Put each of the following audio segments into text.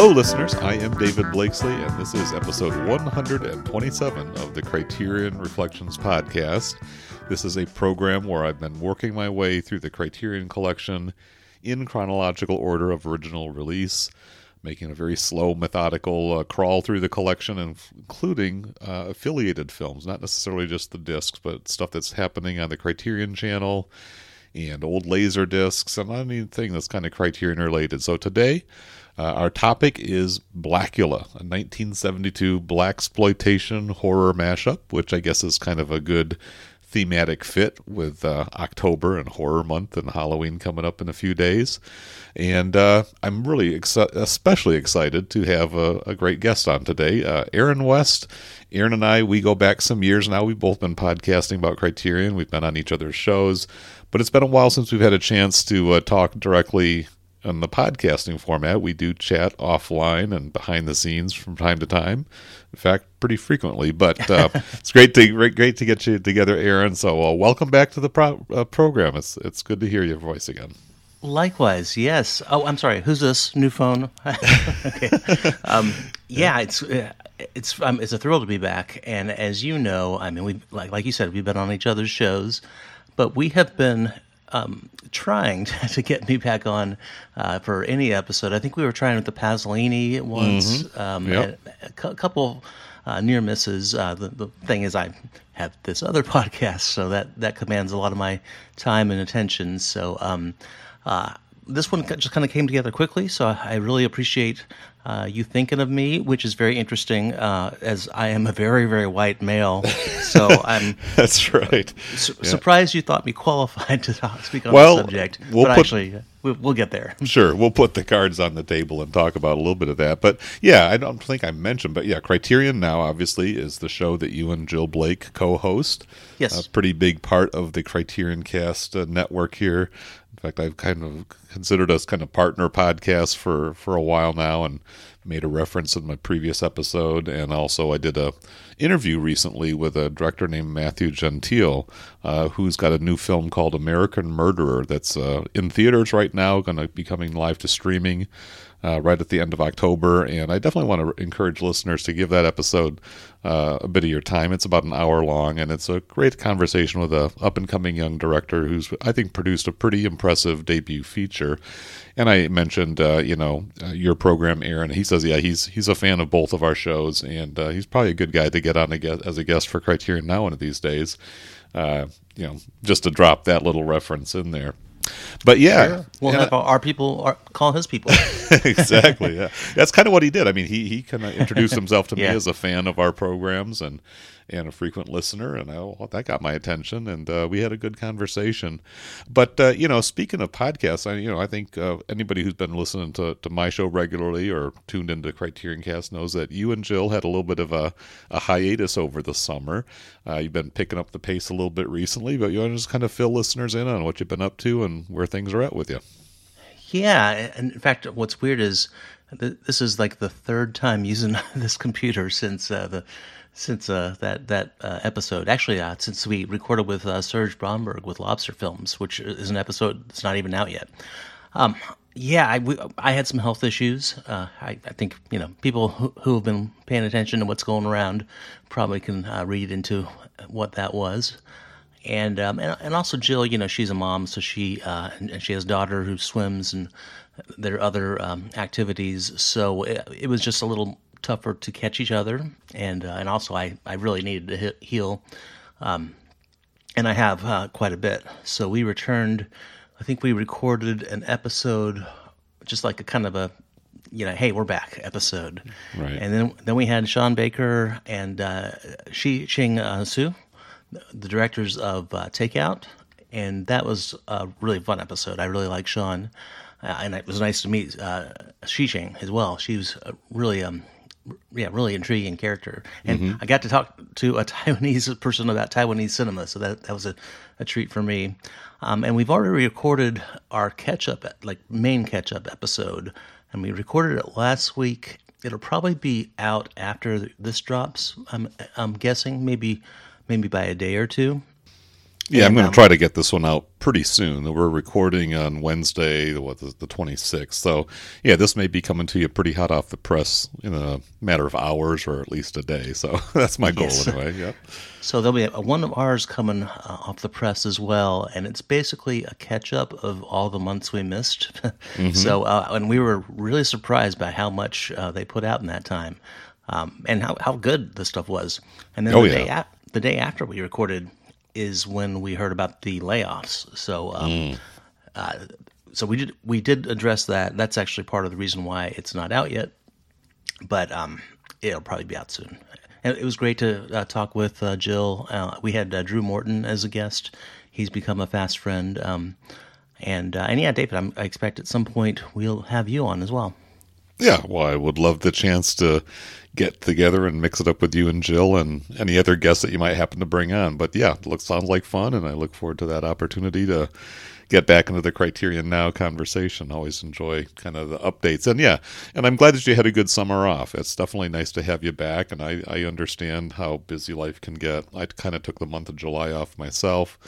Hello, listeners. I am David Blakesley, and this is episode 127 of the Criterion Reflections podcast. This is a program where I've been working my way through the Criterion collection in chronological order of original release, making a very slow, methodical uh, crawl through the collection, including uh, affiliated films, not necessarily just the discs, but stuff that's happening on the Criterion channel and old laser discs and anything that's kind of Criterion related. So today, uh, our topic is Blackula, a 1972 black exploitation horror mashup, which I guess is kind of a good thematic fit with uh, October and horror month and Halloween coming up in a few days. And uh, I'm really ex- especially excited to have a, a great guest on today, uh, Aaron West. Aaron and I, we go back some years now. We've both been podcasting about Criterion. We've been on each other's shows, but it's been a while since we've had a chance to uh, talk directly in the podcasting format, we do chat offline and behind the scenes from time to time. In fact, pretty frequently. But uh, it's great to great, great to get you together, Aaron. So uh, welcome back to the pro- uh, program. It's it's good to hear your voice again. Likewise, yes. Oh, I'm sorry. Who's this? New phone? okay. Um, yeah, it's uh, it's um, it's a thrill to be back. And as you know, I mean, we like like you said, we've been on each other's shows, but we have been um, trying to get me back on uh, for any episode. I think we were trying with the Pasolini once, mm-hmm. um, yep. a, a, couple uh, near misses. Uh, the, the thing is, I have this other podcast, so that that commands a lot of my time and attention. So. Um, uh, this one just kind of came together quickly, so I really appreciate uh, you thinking of me, which is very interesting, uh, as I am a very, very white male. So I'm. That's right. Su- yeah. Surprised you thought me qualified to talk, speak on well, the subject. We'll but put, actually, uh, we'll, we'll get there. Sure, we'll put the cards on the table and talk about a little bit of that. But yeah, I don't think I mentioned, but yeah, Criterion now obviously is the show that you and Jill Blake co-host. Yes, a pretty big part of the Criterion Cast uh, network here. In fact, I've kind of considered us kind of partner podcasts for for a while now, and made a reference in my previous episode. And also, I did a interview recently with a director named Matthew Gentile, uh, who's got a new film called American Murderer that's uh, in theaters right now, going to be coming live to streaming uh, right at the end of October. And I definitely want to encourage listeners to give that episode uh, a bit of your time. It's about an hour long, and it's a great conversation with a up and coming young director who's I think produced a pretty impressive debut feature. And I mentioned, uh, you know, uh, your program, Aaron. He says, yeah, he's he's a fan of both of our shows, and uh, he's probably a good guy to get on a guest, as a guest for Criterion now one of these days. Uh, you know, just to drop that little reference in there. But yeah, sure. we'll have I, our people our, call his people. exactly. Yeah, that's kind of what he did. I mean, he he kind of introduced himself to yeah. me as a fan of our programs and and a frequent listener, and I, well, that got my attention, and uh, we had a good conversation. But uh, you know, speaking of podcasts, I you know I think uh, anybody who's been listening to, to my show regularly or tuned into Criterion Cast knows that you and Jill had a little bit of a, a hiatus over the summer. Uh, you've been picking up the pace a little bit recently, but you want to just kind of fill listeners in on what you've been up to and where things are at with you. Yeah, and in fact, what's weird is this is like the third time using this computer since uh, the since uh, that that uh, episode. Actually, uh, since we recorded with uh, Serge Bromberg with Lobster Films, which is an episode that's not even out yet. Um, yeah, I, we, I had some health issues. Uh, I, I, think you know people who, who, have been paying attention to what's going around probably can uh, read into what that was. And, um, and and also Jill, you know, she's a mom, so she and, she has a daughter who swims and there are other um, activities. So it, it was just a little tougher to catch each other, and uh, and also I I really needed to heal, um, and I have uh, quite a bit. So we returned. I think we recorded an episode, just like a kind of a, you know, hey, we're back episode. Right. And then then we had Sean Baker and uh, Shih-Ching uh, Tsou, the directors of uh, Takeout, and that was a really fun episode. I really like Sean. Uh, and it was nice to meet uh, Shih-Ching as well. She was really um, yeah, really intriguing character. And I got to talk to a Taiwanese person about Taiwanese cinema, so that that was a, a treat for me. Um, and we've already recorded our catch up, like main catch up episode, and we recorded it last week. It'll probably be out after this drops. I'm I'm guessing maybe maybe by a day or two. Yeah, I'm going to um, try to get this one out pretty soon. We're recording on Wednesday, what the, the 26th. So, yeah, this may be coming to you pretty hot off the press in a matter of hours or at least a day. So that's my goal Yes. anyway. Yep. So there'll be a, one of ours coming uh, off the press as well, and it's basically a catch up of all the months we missed. So, uh, and we were really surprised by how much uh, they put out in that time, um, and how, how good the stuff was. And then Oh, the yeah. day a- the day after we recorded is when we heard about the layoffs. So, um, uh, so we did we did address that. That's actually part of the reason why it's not out yet but um, it'll probably be out soon. And it was great to uh, talk with uh, Jill. Uh, we had uh, Drew Morton as a guest. He's become a fast friend. Um, and uh, and yeah, David, I'm, I expect at some point we'll have you on as well. Yeah, well, I would love the chance to get together and mix it up with you and Jill and any other guests that you might happen to bring on. But yeah, it looks sounds like fun, and I look forward to that opportunity to get back into the Criterion Now conversation. Always enjoy kind of the updates, and yeah, and I'm glad that you had a good summer off. It's definitely nice to have you back, and I, I understand how busy life can get. I kind of took the month of July off myself.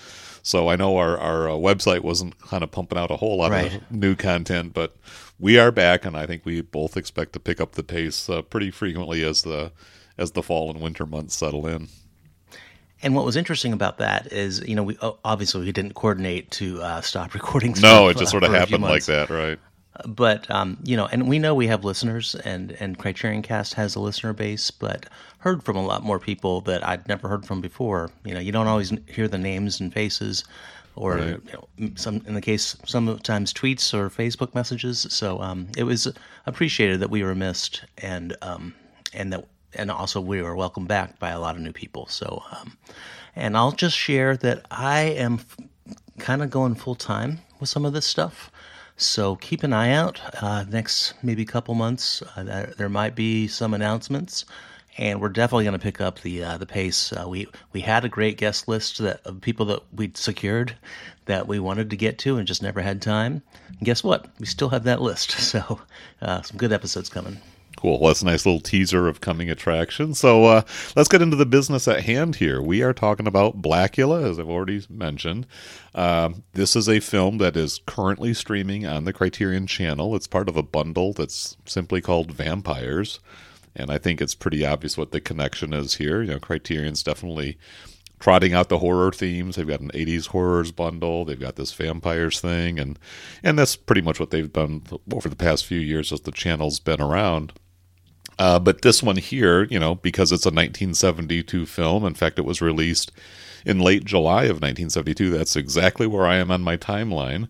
So I know our, our uh, website wasn't kind of pumping out a whole lot Right. of new content, but we are back, and I think we both expect to pick up the pace uh, pretty frequently as the as the fall and winter months settle in. And what was interesting about that is, you know, we obviously we didn't coordinate to uh, stop recording. No, it just sort of for a few happened like that, right? but um, you know, and we know we have listeners, and and Criterion Cast has a listener base, but heard from a lot more people that I'd never heard from before. You know, you don't always hear the names and faces, or Right. you know, some in the case sometimes tweets or Facebook messages. So um, it was appreciated that we were missed, and um, and that and also we were welcomed back by a lot of new people. So, um, and I'll just share that I am f- kind of going full time with some of this stuff. So keep an eye out. Uh, next maybe couple months, uh, there, there might be some announcements, and we're definitely going to pick up the uh, the pace. Uh, we we had a great guest list that of people that we'd secured that we wanted to get to and just never had time. And guess what? We still have that list. So uh, some good episodes coming. Cool. Well, that's a nice little teaser of coming attractions. So uh, let's get into the business at hand here. We are talking about Blackula, as I've already mentioned. Um, this is a film that is currently streaming on the Criterion channel. It's part of a bundle that's simply called Vampires. And I think it's pretty obvious what the connection is here. You know, Criterion's definitely trotting out the horror themes. They've got an 80s horrors bundle. They've got this vampires thing, and and that's pretty much what they've done over the past few years as the channel's been around. Uh, but this one here, you know, because it's a 1972 film, in fact, it was released in late July of 1972. That's exactly where I am on my timeline.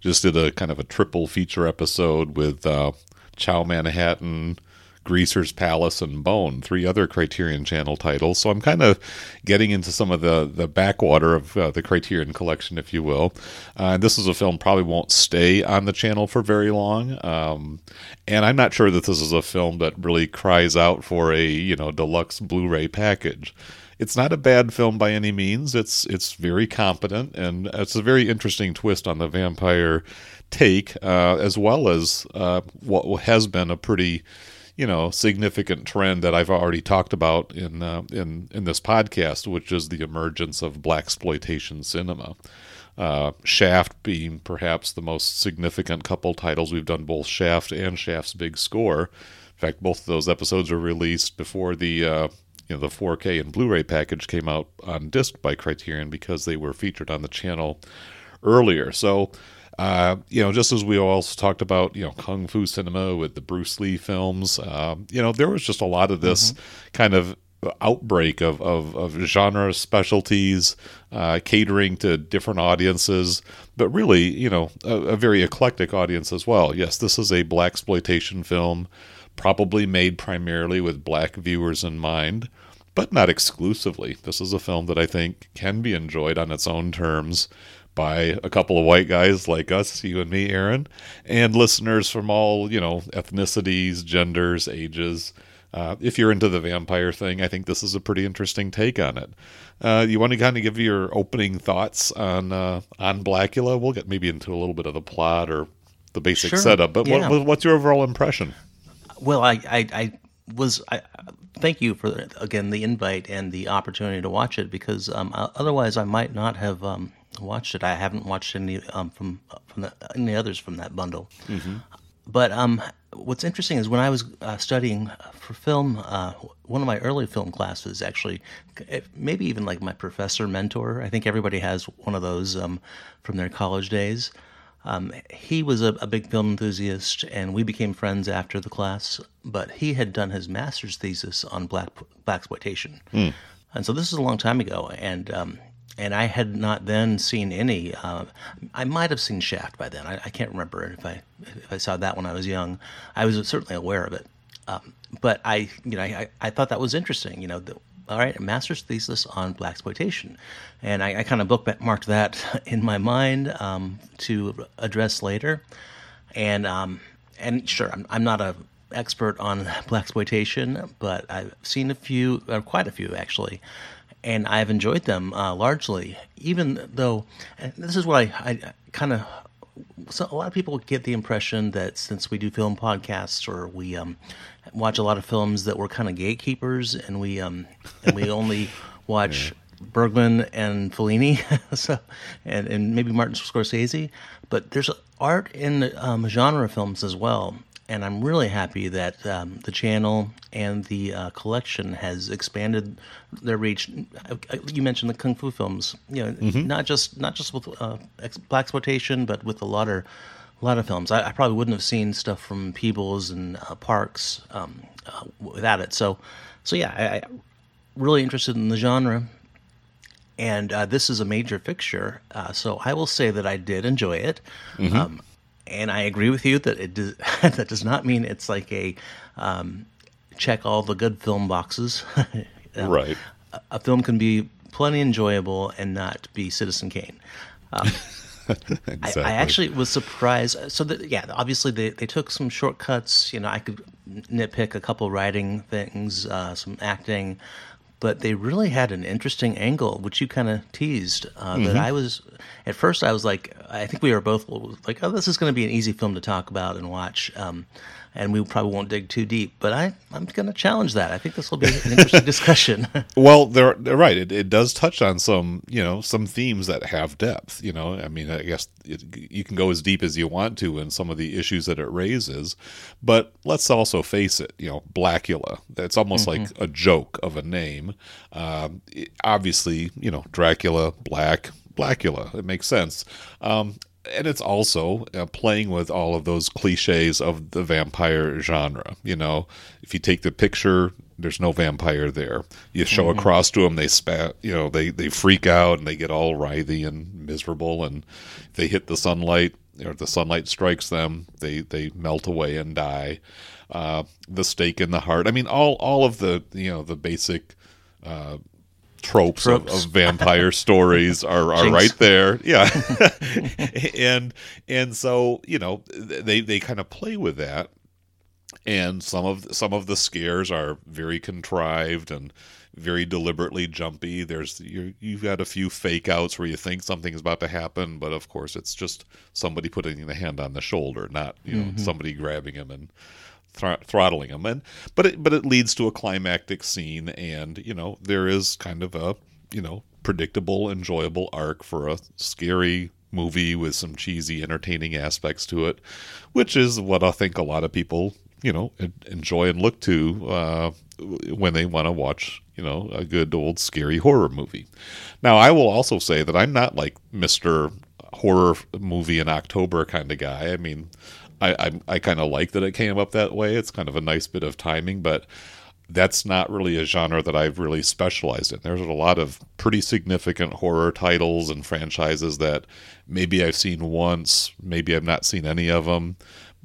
Just did a kind of a triple feature episode with uh, Chow Manhattan, Greaser's Palace, and Bone, three other Criterion Channel titles. So I'm kind of getting into some of the, the backwater of uh, the Criterion collection, if you will. Uh, this is a film probably won't stay on the channel for very long. Um, and I'm not sure that this is a film that really cries out for a you know deluxe Blu-ray package. It's not a bad film by any means. It's it's very competent and it's a very interesting twist on the vampire take, uh, as well as uh, what has been a pretty you know significant trend that I've already talked about in uh, in in this podcast, which is the emergence of black exploitation cinema. Uh, Shaft being perhaps the most significant couple titles we've done, both Shaft and Shaft's Big Score. In fact, both of those episodes were released before the uh, you know the 4K and Blu-ray package came out on disc by Criterion because they were featured on the channel earlier. So, uh, you know, just as we also talked about, you know, kung fu cinema with the Bruce Lee films, um, you know, there was just a lot of this kind of outbreak of, of, of genre specialties, uh, catering to different audiences, but really, you know, a, a very eclectic audience as well. Yes, this is a black exploitation film, probably made primarily with black viewers in mind but not exclusively. This is a film that I think can be enjoyed on its own terms by a couple of white guys like us, you and me, Aaron, and listeners from all, you know, ethnicities, genders, ages. uh, if you're into the vampire thing, I think this is a pretty interesting take on it. Uh, you want to kind of give your opening thoughts on uh, on Blackula? We'll get maybe into a little bit of the plot or the basic Sure, setup, but yeah. what, what's your overall impression? Well, I, I, I was. I, thank you for again the invite and the opportunity to watch it because um, otherwise I might not have um, watched it. I haven't watched any um, from from the, any others from that bundle. But um, what's interesting is when I was uh, studying for film, uh, one of my early film classes actually, maybe even like my professor mentor. I think everybody has one of those um, from their college days. Um, he was a, a big film enthusiast, and we became friends after the class. But he had done his master's thesis on black black exploitation, and so this is a long time ago. And um, and I had not then seen any. Uh, I might have seen Shaft by then. I, I can't remember if I if I saw that when I was young. I was certainly aware of it, um, but I you know I, I thought that was interesting. You know, the, all right, a master's thesis on black exploitation, and I, I kind of bookmarked that in my mind um, to address later, and um, and sure, I'm, I'm not a expert on black exploitation, but I've seen a few, or quite a few actually, and I've enjoyed them uh, largely. Even though, and this is what I, I kind of so a lot of people get the impression that since we do film podcasts or we um, watch a lot of films that we're kind of gatekeepers and we um, and we only watch Bergman and Fellini, so and and maybe Martin Scorsese, but there's art in um, genre films as well. And I'm really happy that um, the channel and the uh, collection has expanded their reach. Uh, You mentioned the kung fu films, you know, not just not just with uh, black exploitation, but with a lot of a lot of films. I, I probably wouldn't have seen stuff from Peebles and uh, Parks um, uh, without it. So, so yeah, I, I really interested in the genre, and uh, this is a major fixture. Uh, so I will say that I did enjoy it, um, and I agree with you that it does, that does not mean it's like a um, check all the good film boxes. Um, Right. a- a film can be plenty enjoyable and not be Citizen Kane. I, Exactly. I actually was surprised. So that yeah, obviously they, they took some shortcuts. You know, I could nitpick a couple writing things, uh, some acting, but they really had an interesting angle, which you kind of teased. Uh, That I was at first, I was like, I think we were both like, oh, this is going to be an easy film to talk about and watch. Um, and we probably won't dig too deep, but I, I'm going to challenge that. I think this will be an interesting discussion. Well, they're, they're right. It, it does touch on some, you know, some themes that have depth. You know, I mean, I guess it, you can go as deep as you want to in some of the issues that it raises, but let's also face it. You know, Blackula. That's almost like a joke of a name. Um, it- obviously, you know, Dracula, Black, Blackula. It makes sense. Um, and it's also uh, playing with all of those cliches of the vampire genre. You know, if you take the picture, there's no vampire there. You show across to them, they spat. You know, they they freak out and they get all writhy and miserable, and they hit the sunlight or the sunlight strikes them, they they melt away and die. Uh, the stake in the heart. I mean, all all of the you know the basic tropes, Of, Tropes. of vampire stories are, are Jinx. right there. Yeah. and and so, you know, they they kind of play with that. And some of some of the scares are very contrived and very deliberately jumpy. There's you you've got a few fake outs where you think something's about to happen, but of course it's just somebody putting the hand on the shoulder, not you know mm-hmm. somebody grabbing him and thr- throttling him. And but it but it leads to a climactic scene, and you know there is kind of a you know predictable, enjoyable arc for a scary movie with some cheesy, entertaining aspects to it, which is what I think a lot of people you know enjoy and look to uh, when they want to watch you know a good old scary horror movie. Now I will also say that I'm not like Mister horror movie in October kind of guy. I mean, I I, I kind of like that it came up that way. It's kind of a nice bit of timing, but that's not really a genre that I've really specialized in. There's a lot of pretty significant horror titles and franchises that maybe I've seen once, maybe I've not seen any of them,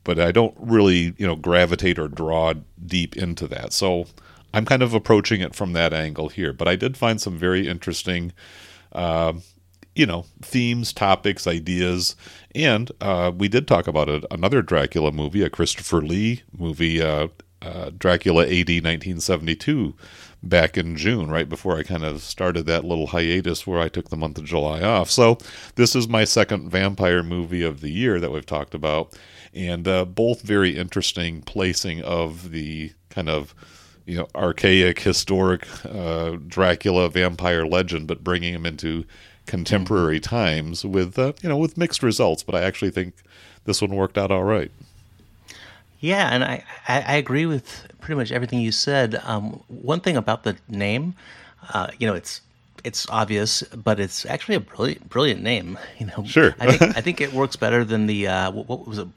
but I don't really, you know, gravitate or draw deep into that. So I'm kind of approaching it from that angle here. But I did find some very interesting uh, you know, themes, topics, ideas, and uh, we did talk about another Dracula movie, a Christopher Lee movie, uh, uh, Dracula AD 1972 back in June, right before I kind of started that little hiatus where I took the month of July off. So this is my second vampire movie of the year that we've talked about, and uh, both very interesting placing of the kind of you know archaic historic uh, Dracula vampire legend, but bringing him into contemporary times with uh, you know with mixed results. But I actually think this one worked out all right. Yeah, and I, I, I agree with pretty much everything you said. Um, one thing about the name, uh, you know, it's it's obvious, but it's actually a brilliant brilliant name. You know, Sure. I think I think it works better than the uh, what, what was it?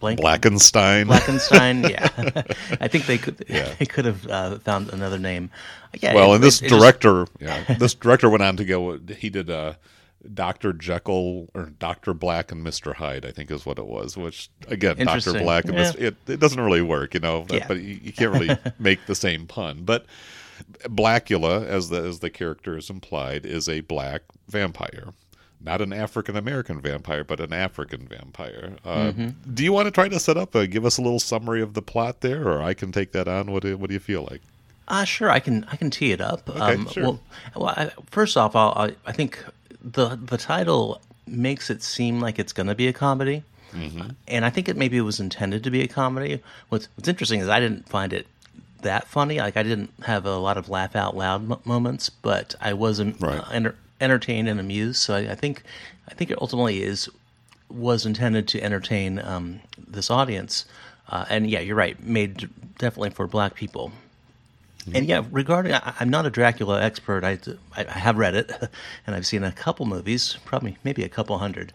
Blank Blackenstein. Blackenstein. yeah, I think they could Yeah. they could have uh, found another name. Yeah. well, it- and this it- it just- director, yeah, this director went on to go. He did uh, Doctor Jekyll or Doctor Black and Mister Hyde, I think is what it was. Which again, Doctor Black and Yeah. Mr. It, it doesn't really work, you know. Yeah. But you, you can't really make the same pun. But Blackula, as the as the character is implied, is a black vampire. Not an African American vampire, but an African vampire. Uh, Mm-hmm. Do you want to try to set up, uh, give us a little summary of the plot there, or I can take that on? What do, what do you feel like? Uh, sure, I can I can tee it up. Um, sure. Well, well I, first off, I'll, I I think the the title makes it seem like it's going to be a comedy, Mm-hmm. and I think it maybe was intended to be a comedy. What's What's interesting is I didn't find it that funny. Like I didn't have a lot of laugh out loud mo- moments, but I wasn't Right. uh, enter- entertained and amused. So I, I think I think it ultimately is was intended to entertain um, this audience. Uh, and yeah, you're right. Made definitely for black people. And yeah, regarding, I, I'm not a Dracula expert. I, I have read it, and I've seen a couple movies, probably maybe a couple hundred,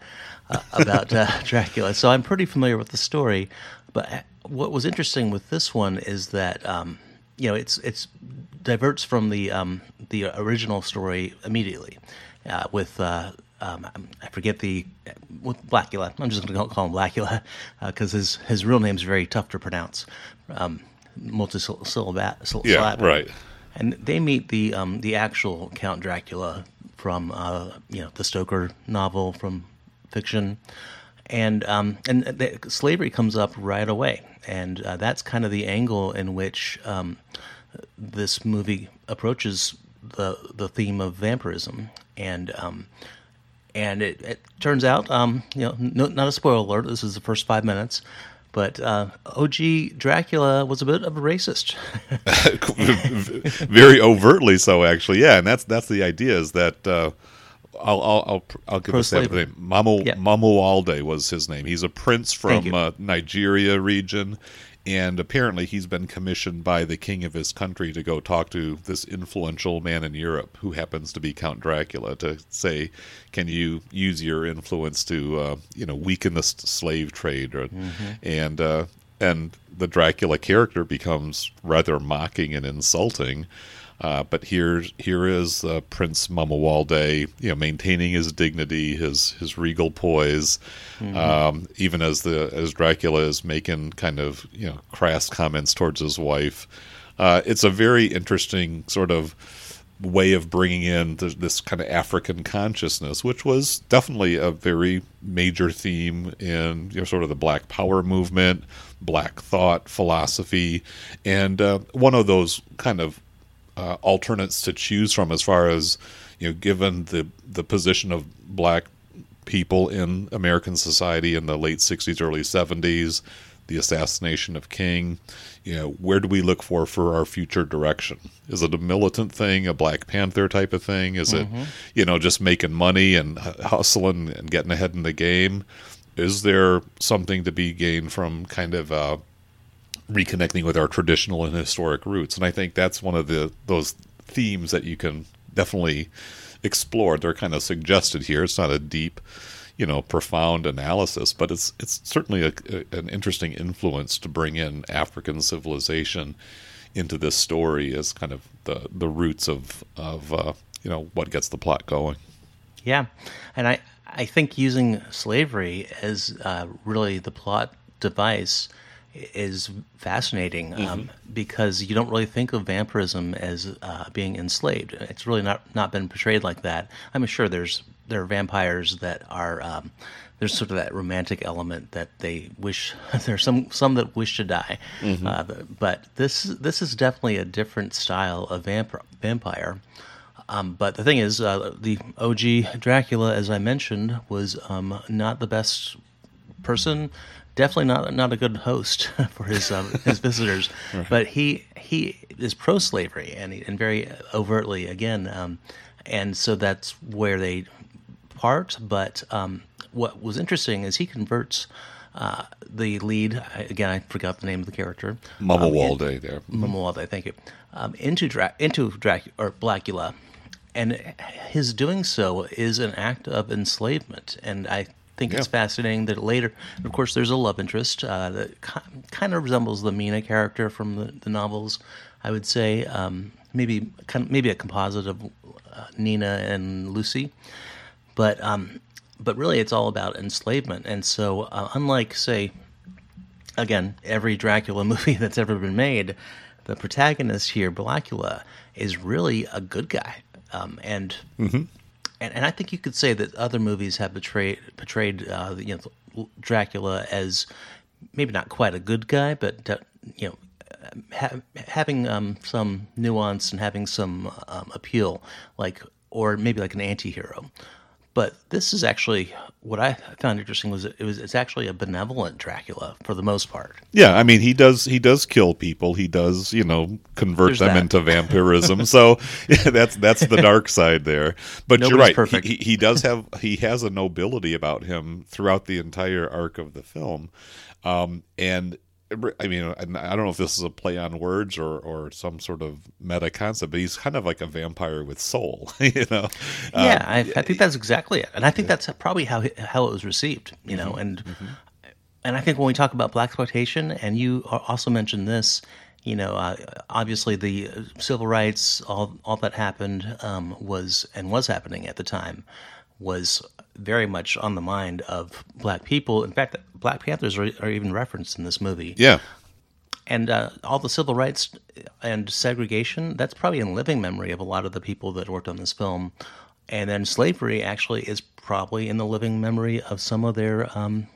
uh, about uh, Dracula. So I'm pretty familiar with the story. But what was interesting with this one is that um, you know it's it's diverts from the um, the original story immediately, uh, with. Uh, um, I forget the with Blackula. I'm just going to call him Blackula because his his real name's very tough to pronounce. Um, multisyllable. Yeah, right. And they meet the um, the actual Count Dracula from uh, you know the Stoker novel from fiction, and um, and the, slavery comes up right away, and uh, that's kind of the angle in which um, this movie approaches the the theme of vampirism, and um, and it, it turns out, um, you know, no, not a spoiler alert. This is the first five minutes, but uh, OG Dracula was a bit of a racist. very overtly so actually yeah and that's that's the idea is that uh I'll I'll I'll, I'll give Pro-slavery. name. Mamu Yeah. Mamuwalde was his name. He's a prince from uh, Nigeria region, and apparently he's been commissioned by the king of his country to go talk to this influential man in Europe who happens to be Count Dracula to say, "Can you use your influence to uh, you know weaken the slave trade?" Or, Mm-hmm. And uh, and the Dracula character becomes rather mocking and insulting. Uh, but here, here is uh, Prince Mamuwalde, you know, maintaining his dignity, his his regal poise, um, even as the as Dracula is making kind of you know crass comments towards his wife. Uh, it's a very interesting sort of way of bringing in th- this kind of African consciousness, which was definitely a very major theme in you know sort of the Black Power movement, Black thought philosophy, and uh, one of those kind of uh, alternates to choose from as far as you know given the the position of black people in American society in the late 60s early 70s the assassination of king you know where do we look for for our future direction? Is it a militant thing a black panther type of thing? Is it you know just making money and hustling and getting ahead in the game? Is there something to be gained from kind of uh reconnecting with our traditional and historic roots. And I think that's one of the those themes that you can definitely explore. They're kind of suggested here. It's not a deep, you know, profound analysis, but it's it's certainly a, a- an interesting influence to bring in African civilization into this story as kind of the the roots of of uh, you know what gets the plot going. Yeah, and I I think using slavery as uh, really the plot device is fascinating um, because you don't really think of vampirism as uh, being enslaved. It's really not not been portrayed like that. I'm sure there's there are vampires that are um, there's sort of that romantic element that they wish there's some some that wish to die, uh, but this this is definitely a different style of vamp- vampire. Um, but the thing is, uh, the OG Dracula, as I mentioned, was um, not the best person. Definitely not not a good host for his um, his visitors. But he he is pro slavery and and very overtly again, um, and so that's where they part. But um, what was interesting is he converts. Uh, the lead again, I forgot the name of the character. Mama Um, Walde there. Mamuwalde, thank you, um, into Dra- into Dracula or Blackula, and his doing so is an act of enslavement, and I think it's fascinating that later, of course, there's a love interest uh, that kind of resembles the Mina character from the, the novels. I would say um, maybe kind of, maybe a composite of uh, Nina and Lucy, but um, but really it's all about enslavement, and so uh, unlike say again, every Dracula movie that's ever been made, the protagonist here, Blackula, is really a good guy. Um, and, and and I think you could say that other movies have portrayed portrayed uh, you know Dracula as maybe not quite a good guy, but uh, you know ha- having um, some nuance and having some um, appeal, like or maybe like an anti-hero. But this is actually what I found interesting was it was it's actually a benevolent Dracula for the most part. Yeah, I mean he does he does kill people. He does you know convert There's them that. into vampirism. so yeah, that's that's the dark side there. But you're right. perfect. He, he does have he has a nobility about him throughout the entire arc of the film, um, and. I mean, I don't know if this is a play on words or, or some sort of meta concept, but he's kind of like a vampire with soul, you know. yeah, I, I think that's exactly it, and I think that's probably how it- how it was received. You know, and and I think when we talk about black exploitation, and you also mentioned this, you know, uh, obviously the uh, civil rights, all all that happened um, was and was happening at the time, was very much on the mind of black people. In fact, Black Panthers are, are even referenced in this movie. Yeah, and uh, all the civil rights and segregation that's probably in living memory of a lot of the people that worked on this film. And then slavery actually is probably in the living memory of some of their um,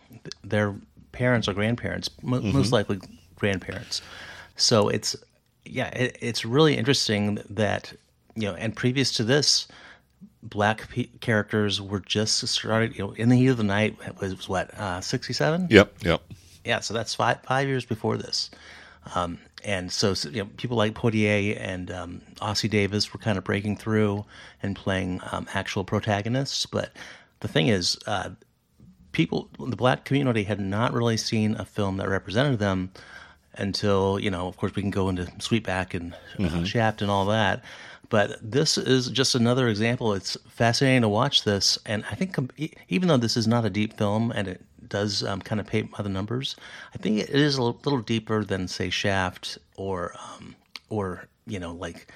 their parents or grandparents mo most likely grandparents. So it's yeah it, it's really interesting that you know and previous to this black pe- characters were just started you know in the heat of the night It was what uh 67 yep, yep. yeah, so that's five five years before this, um, and so, so, you know people like Poitier and um, Ossie Davis were kind of breaking through and playing um, actual protagonists. But the thing is, uh, people, the black community had not really seen a film that represented them until you know, of course, we can go into Sweetback and uh, Shaft and all that. But this is just another example. It's fascinating to watch this, and I think even though this is not a deep film and it does um, kind of paint by the numbers, I think it is a little, deeper than say Shaft or um, or you know like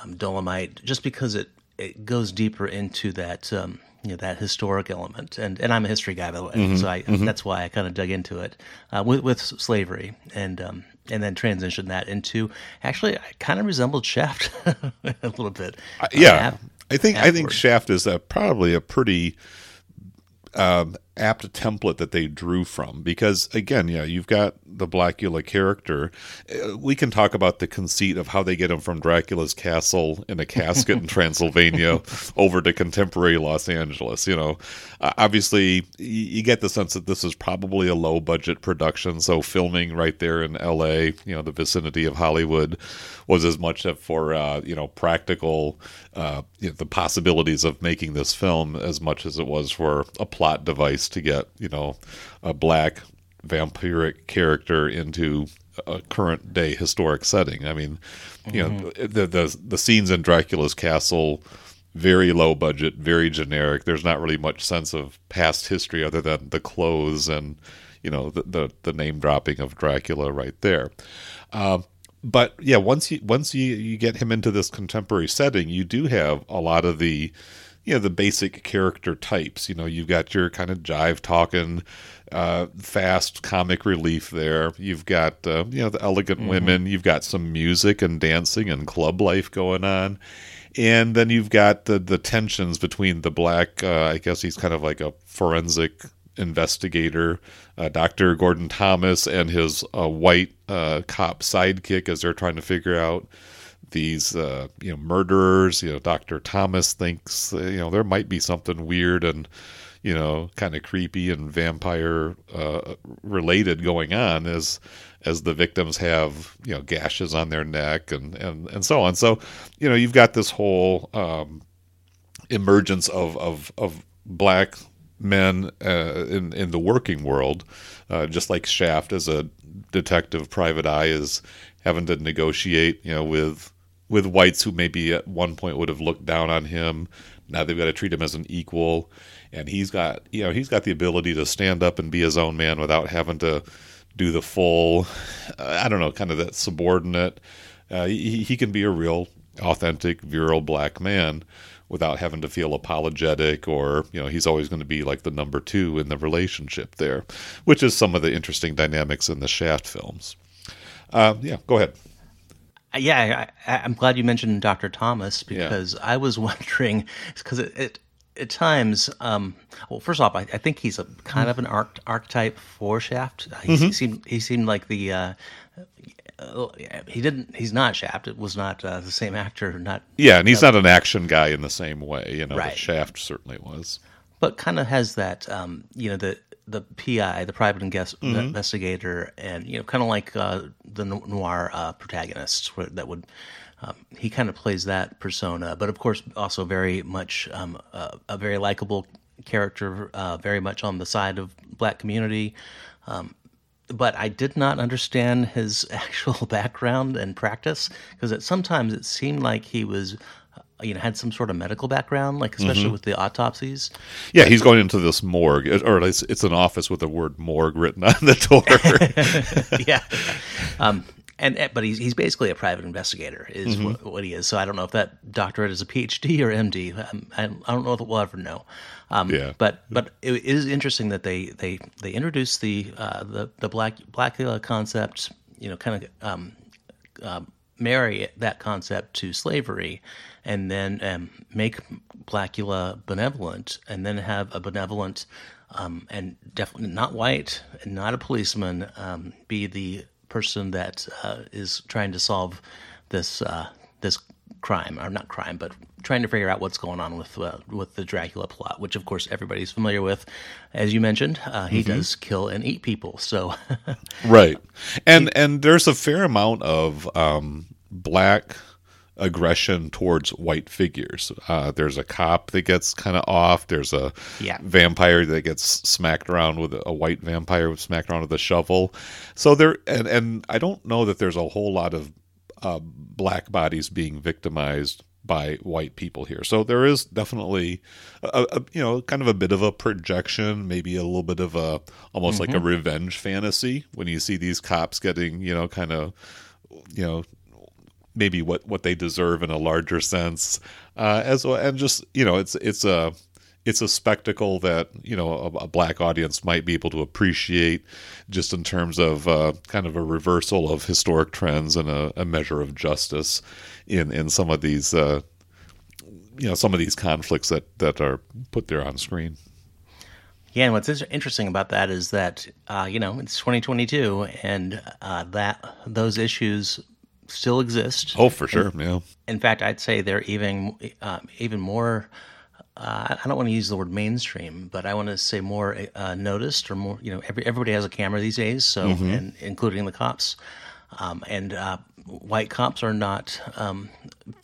um, Dolomite, just because it it goes deeper into that um, you know that historic element. And and I'm a history guy by the way, so I, that's why I kind of dug into it uh, with with slavery and. Um, and then transition that into actually, I kind of resembled Shaft a little bit. Uh, yeah, af- I think I think. Shaft is a, probably a pretty um, apt template that they drew from because again, yeah, you've got the Blackula character. Uh, We can talk about the conceit of how they get him from Dracula's castle in a casket in Transylvania over to contemporary Los Angeles. You know, uh, obviously, you get the sense that this is probably a low budget production, so filming right there in L.A., you know, the vicinity of Hollywood, was as much for uh, you know practical uh, you know, the possibilities of making this film as much as it was for a plot device to get you know a black vampiric character into a current day historic setting. I mean, you know, the the the scenes in Dracula's castle very low budget, very generic. There's not really much sense of past history other than the clothes and you know the the, the name dropping of Dracula right there. Um, but yeah, once you once you, you get him into this contemporary setting, you do have a lot of the you know the basic character types. You know, you've got your kind of jive talking, uh, fast comic relief there. You've got uh, you know the elegant women. You've got some music and dancing and club life going on, and then you've got the the tensions between the black. Uh, I guess he's kind of like a forensic investigator, uh, Doctor Gordon Thomas, and his uh, white uh, cop sidekick as they're trying to figure out these uh, you know murderers. You know, Doctor Thomas thinks you know there might be something weird and you know kind of creepy and vampire uh, related going on as as the victims have you know gashes on their neck and and and so on. So you know you've got this whole um, emergence of of of black men uh, in in the working world, uh, just like Shaft as a detective private eye is having to negotiate, you know, with with whites who maybe at one point would have looked down on him. Now they've got to treat him as an equal, and he's got you know he's got the ability to stand up and be his own man without having to do the full, uh, I don't know, kind of that subordinate. Uh, he, he can be a real, authentic, virile black man without having to feel apologetic or, you know, he's always going to be like the number two in the relationship there, which is some of the interesting dynamics in the Shaft films. Uh, yeah, go ahead. Yeah, I, am glad you mentioned Dr. Thomas because yeah. I was wondering because it, it, at times, um, well, first off, I, I, think he's a kind of an arch, archetype for Shaft. He, mm-hmm. he seemed he seemed like the uh, uh, he didn't he's not Shaft. It was not uh, the same actor. Not yeah, and he's uh, not an action guy in the same way. You know, right. Shaft certainly was, but kind of has that um, you know the the PI, the private mm-hmm. investigator, and you know, kind of like uh, the noir uh, protagonists that would um, he kind of plays that persona, but of course, also very much um, uh, a very likable character, uh, very much on the side of black community. Um, but I did not understand his actual background and practice because sometimes it seemed like he was you know had some sort of medical background like especially mm-hmm. with the autopsies yeah he's going into this morgue or it's, it's an office with the word morgue written on the door yeah um, and but he's he's basically a private investigator is mm-hmm. what, what, he is. So I don't know if that doctorate is a PhD or MD. Um, I, I don't know if we'll ever know. Um, yeah. But but it is interesting that they they they introduce the uh, the the black Blackula concept. You know, kind of um, uh, marry that concept to slavery, and then um, make Blackula benevolent, and then have a benevolent. Um, and definitely not white and not a policeman, um, be the person that uh, is trying to solve this uh, this crime, or not crime, but trying to figure out what's going on with uh, with the Dracula plot, which of course everybody's familiar with. As you mentioned, uh, he mm-hmm. does kill and eat people. So, right, and he, and there's a fair amount of um, black aggression towards white figures. Uh, there's a cop that gets kind of off. There's a yeah. vampire that gets smacked around with a, white vampire smacked around with a shovel. So there, and and I don't know that there's a whole lot of uh, black bodies being victimized by white people here. So there is definitely a, a, you know kind of a bit of a projection, maybe a little bit of a almost mm-hmm. like a revenge fantasy when you see these cops getting you know kind of you know maybe what what they deserve in a larger sense uh, as well and just you know it's it's a it's a spectacle that you know a, a black audience might be able to appreciate just in terms of uh, kind of a reversal of historic trends and a, a measure of justice in in some of these uh, you know some of these conflicts that that are put there on screen. Yeah, and what's interesting about that is that uh, you know it's 2022, and uh, that those issues still exist. Oh, for sure. In, yeah. In fact, I'd say they're even uh, even more. Uh, I don't want to use the word mainstream, but I want to say more uh, noticed or more. You know, every, everybody has a camera these days, so mm-hmm. and including the cops. Um, and uh, white cops are not um,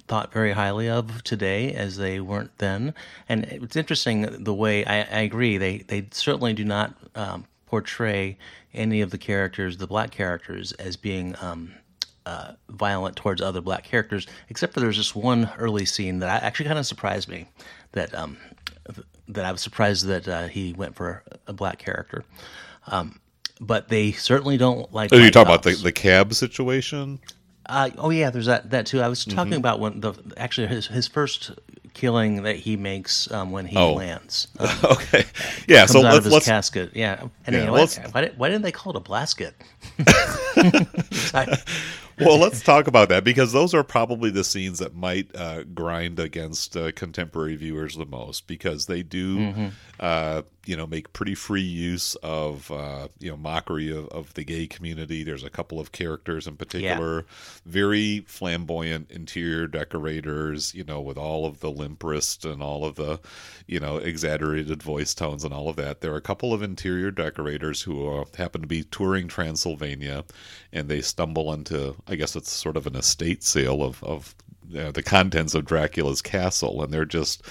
thought very highly of today as they weren't then. And it's interesting the way I, I agree. They they certainly do not um, portray any of the characters, the black characters, as being um, uh, violent towards other black characters, except for there's this one early scene that actually kind of surprised me. That um, that I was surprised that uh, he went for a black character. Um, but they certainly don't like. Oh, you talking about the, the cab situation? Uh, oh yeah, there's that that too. I was talking mm-hmm. about when the actually his his first killing that he makes um, when he oh. lands. Um, okay, yeah. so let's, let's casket. Yeah, and yeah, why, why, why, didn't they call it a blasket? well, let's talk about that because those are probably the scenes that might uh, grind against uh, contemporary viewers the most because they do, mm-hmm. uh, you know, make pretty free use of, uh, you know, mockery of, of, the gay community. There's a couple of characters in particular, yeah. very flamboyant interior decorators, you know, with all of the limp wrist and all of the, you know, exaggerated voice tones and all of that. There are a couple of interior decorators who uh, happen to be touring Transylvania and they stumble into, I guess it's sort of an estate sale of, of uh, the contents of Dracula's castle, and they're just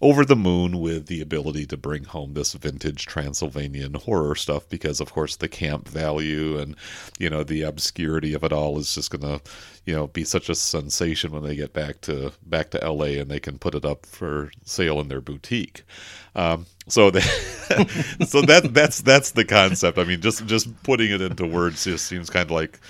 over the moon with the ability to bring home this vintage Transylvanian horror stuff because, of course, the camp value and you know the obscurity of it all is just going to you know be such a sensation when they get back to back to L.A. and they can put it up for sale in their boutique. Um, so they, so that that's that's the concept. I mean, just just putting it into words just seems kind of like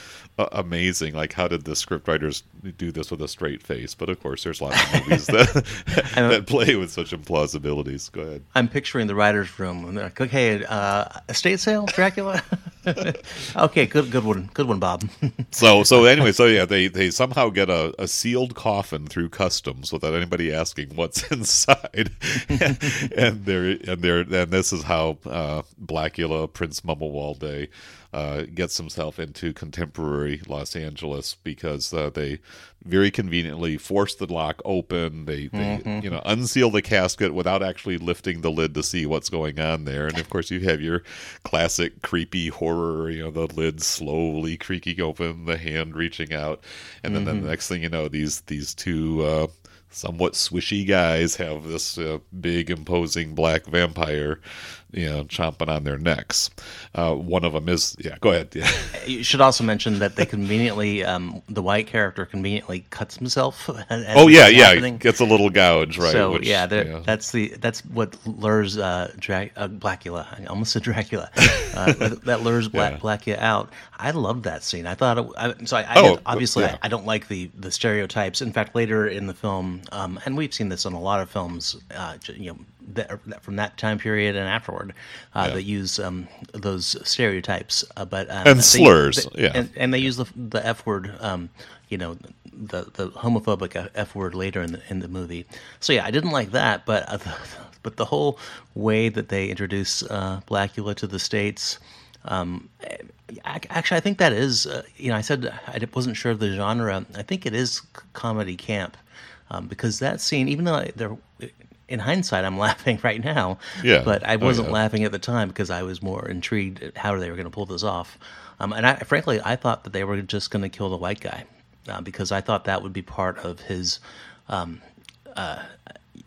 amazing. Like, how did the scriptwriters do this with a straight face? But of course, there's lots of movies that that play with such implausibilities. Go ahead. I'm picturing the writers' room, and they're like, "Okay, uh, estate sale, Dracula." okay, good, good one, good one, Bob. so, so anyway, so yeah, they they somehow get a, a sealed coffin through customs without anybody asking what's inside, and they're and they're and this is how uh, Blackula, Prince Mamuwalde uh, gets himself into contemporary Los Angeles because uh, they very conveniently force the lock open. They, they mm-hmm. you know unseal the casket without actually lifting the lid to see what's going on there. And of course, you have your classic creepy horror. You know, the lid slowly creaking open, the hand reaching out, and then, mm-hmm. then the next thing you know, these these two. Uh, somewhat swishy guys have this uh, big imposing black vampire you know, chomping on their necks. Uh, one of them is, yeah, go ahead. Yeah. You should also mention that they conveniently, um, the white character conveniently cuts himself. oh yeah, yeah, gets a little gouge, right? So which, yeah, yeah, that's the that's what lures uh, Dra- uh, Blackula. I almost said Dracula. Uh, that lures Black, yeah. Blackula out. I loved that scene. I thought it, I, so. I, I oh, obviously yeah. I, I, don't like the the stereotypes. In fact, later in the film, um, and we've seen this in a lot of films, uh, you know, that, from that time period and afterward uh, yeah. that use um, those stereotypes. Uh, but um, and slurs, they, yeah, and, and, they use the the f word. Um, you know, the the homophobic f word later in the in the movie. So yeah, I didn't like that, but uh, but the whole way that they introduce uh, Blackula to the states. Um, actually, I think that is, uh, you know, I said I wasn't sure of the genre. I think it is comedy camp um, because that scene, even though there in hindsight, I'm laughing right now. Yeah. But I wasn't oh, yeah. laughing at the time because I was more intrigued at how they were going to pull this off. Um, and I, frankly, I thought that they were just going to kill the white guy uh, because I thought that would be part of his. Um, uh,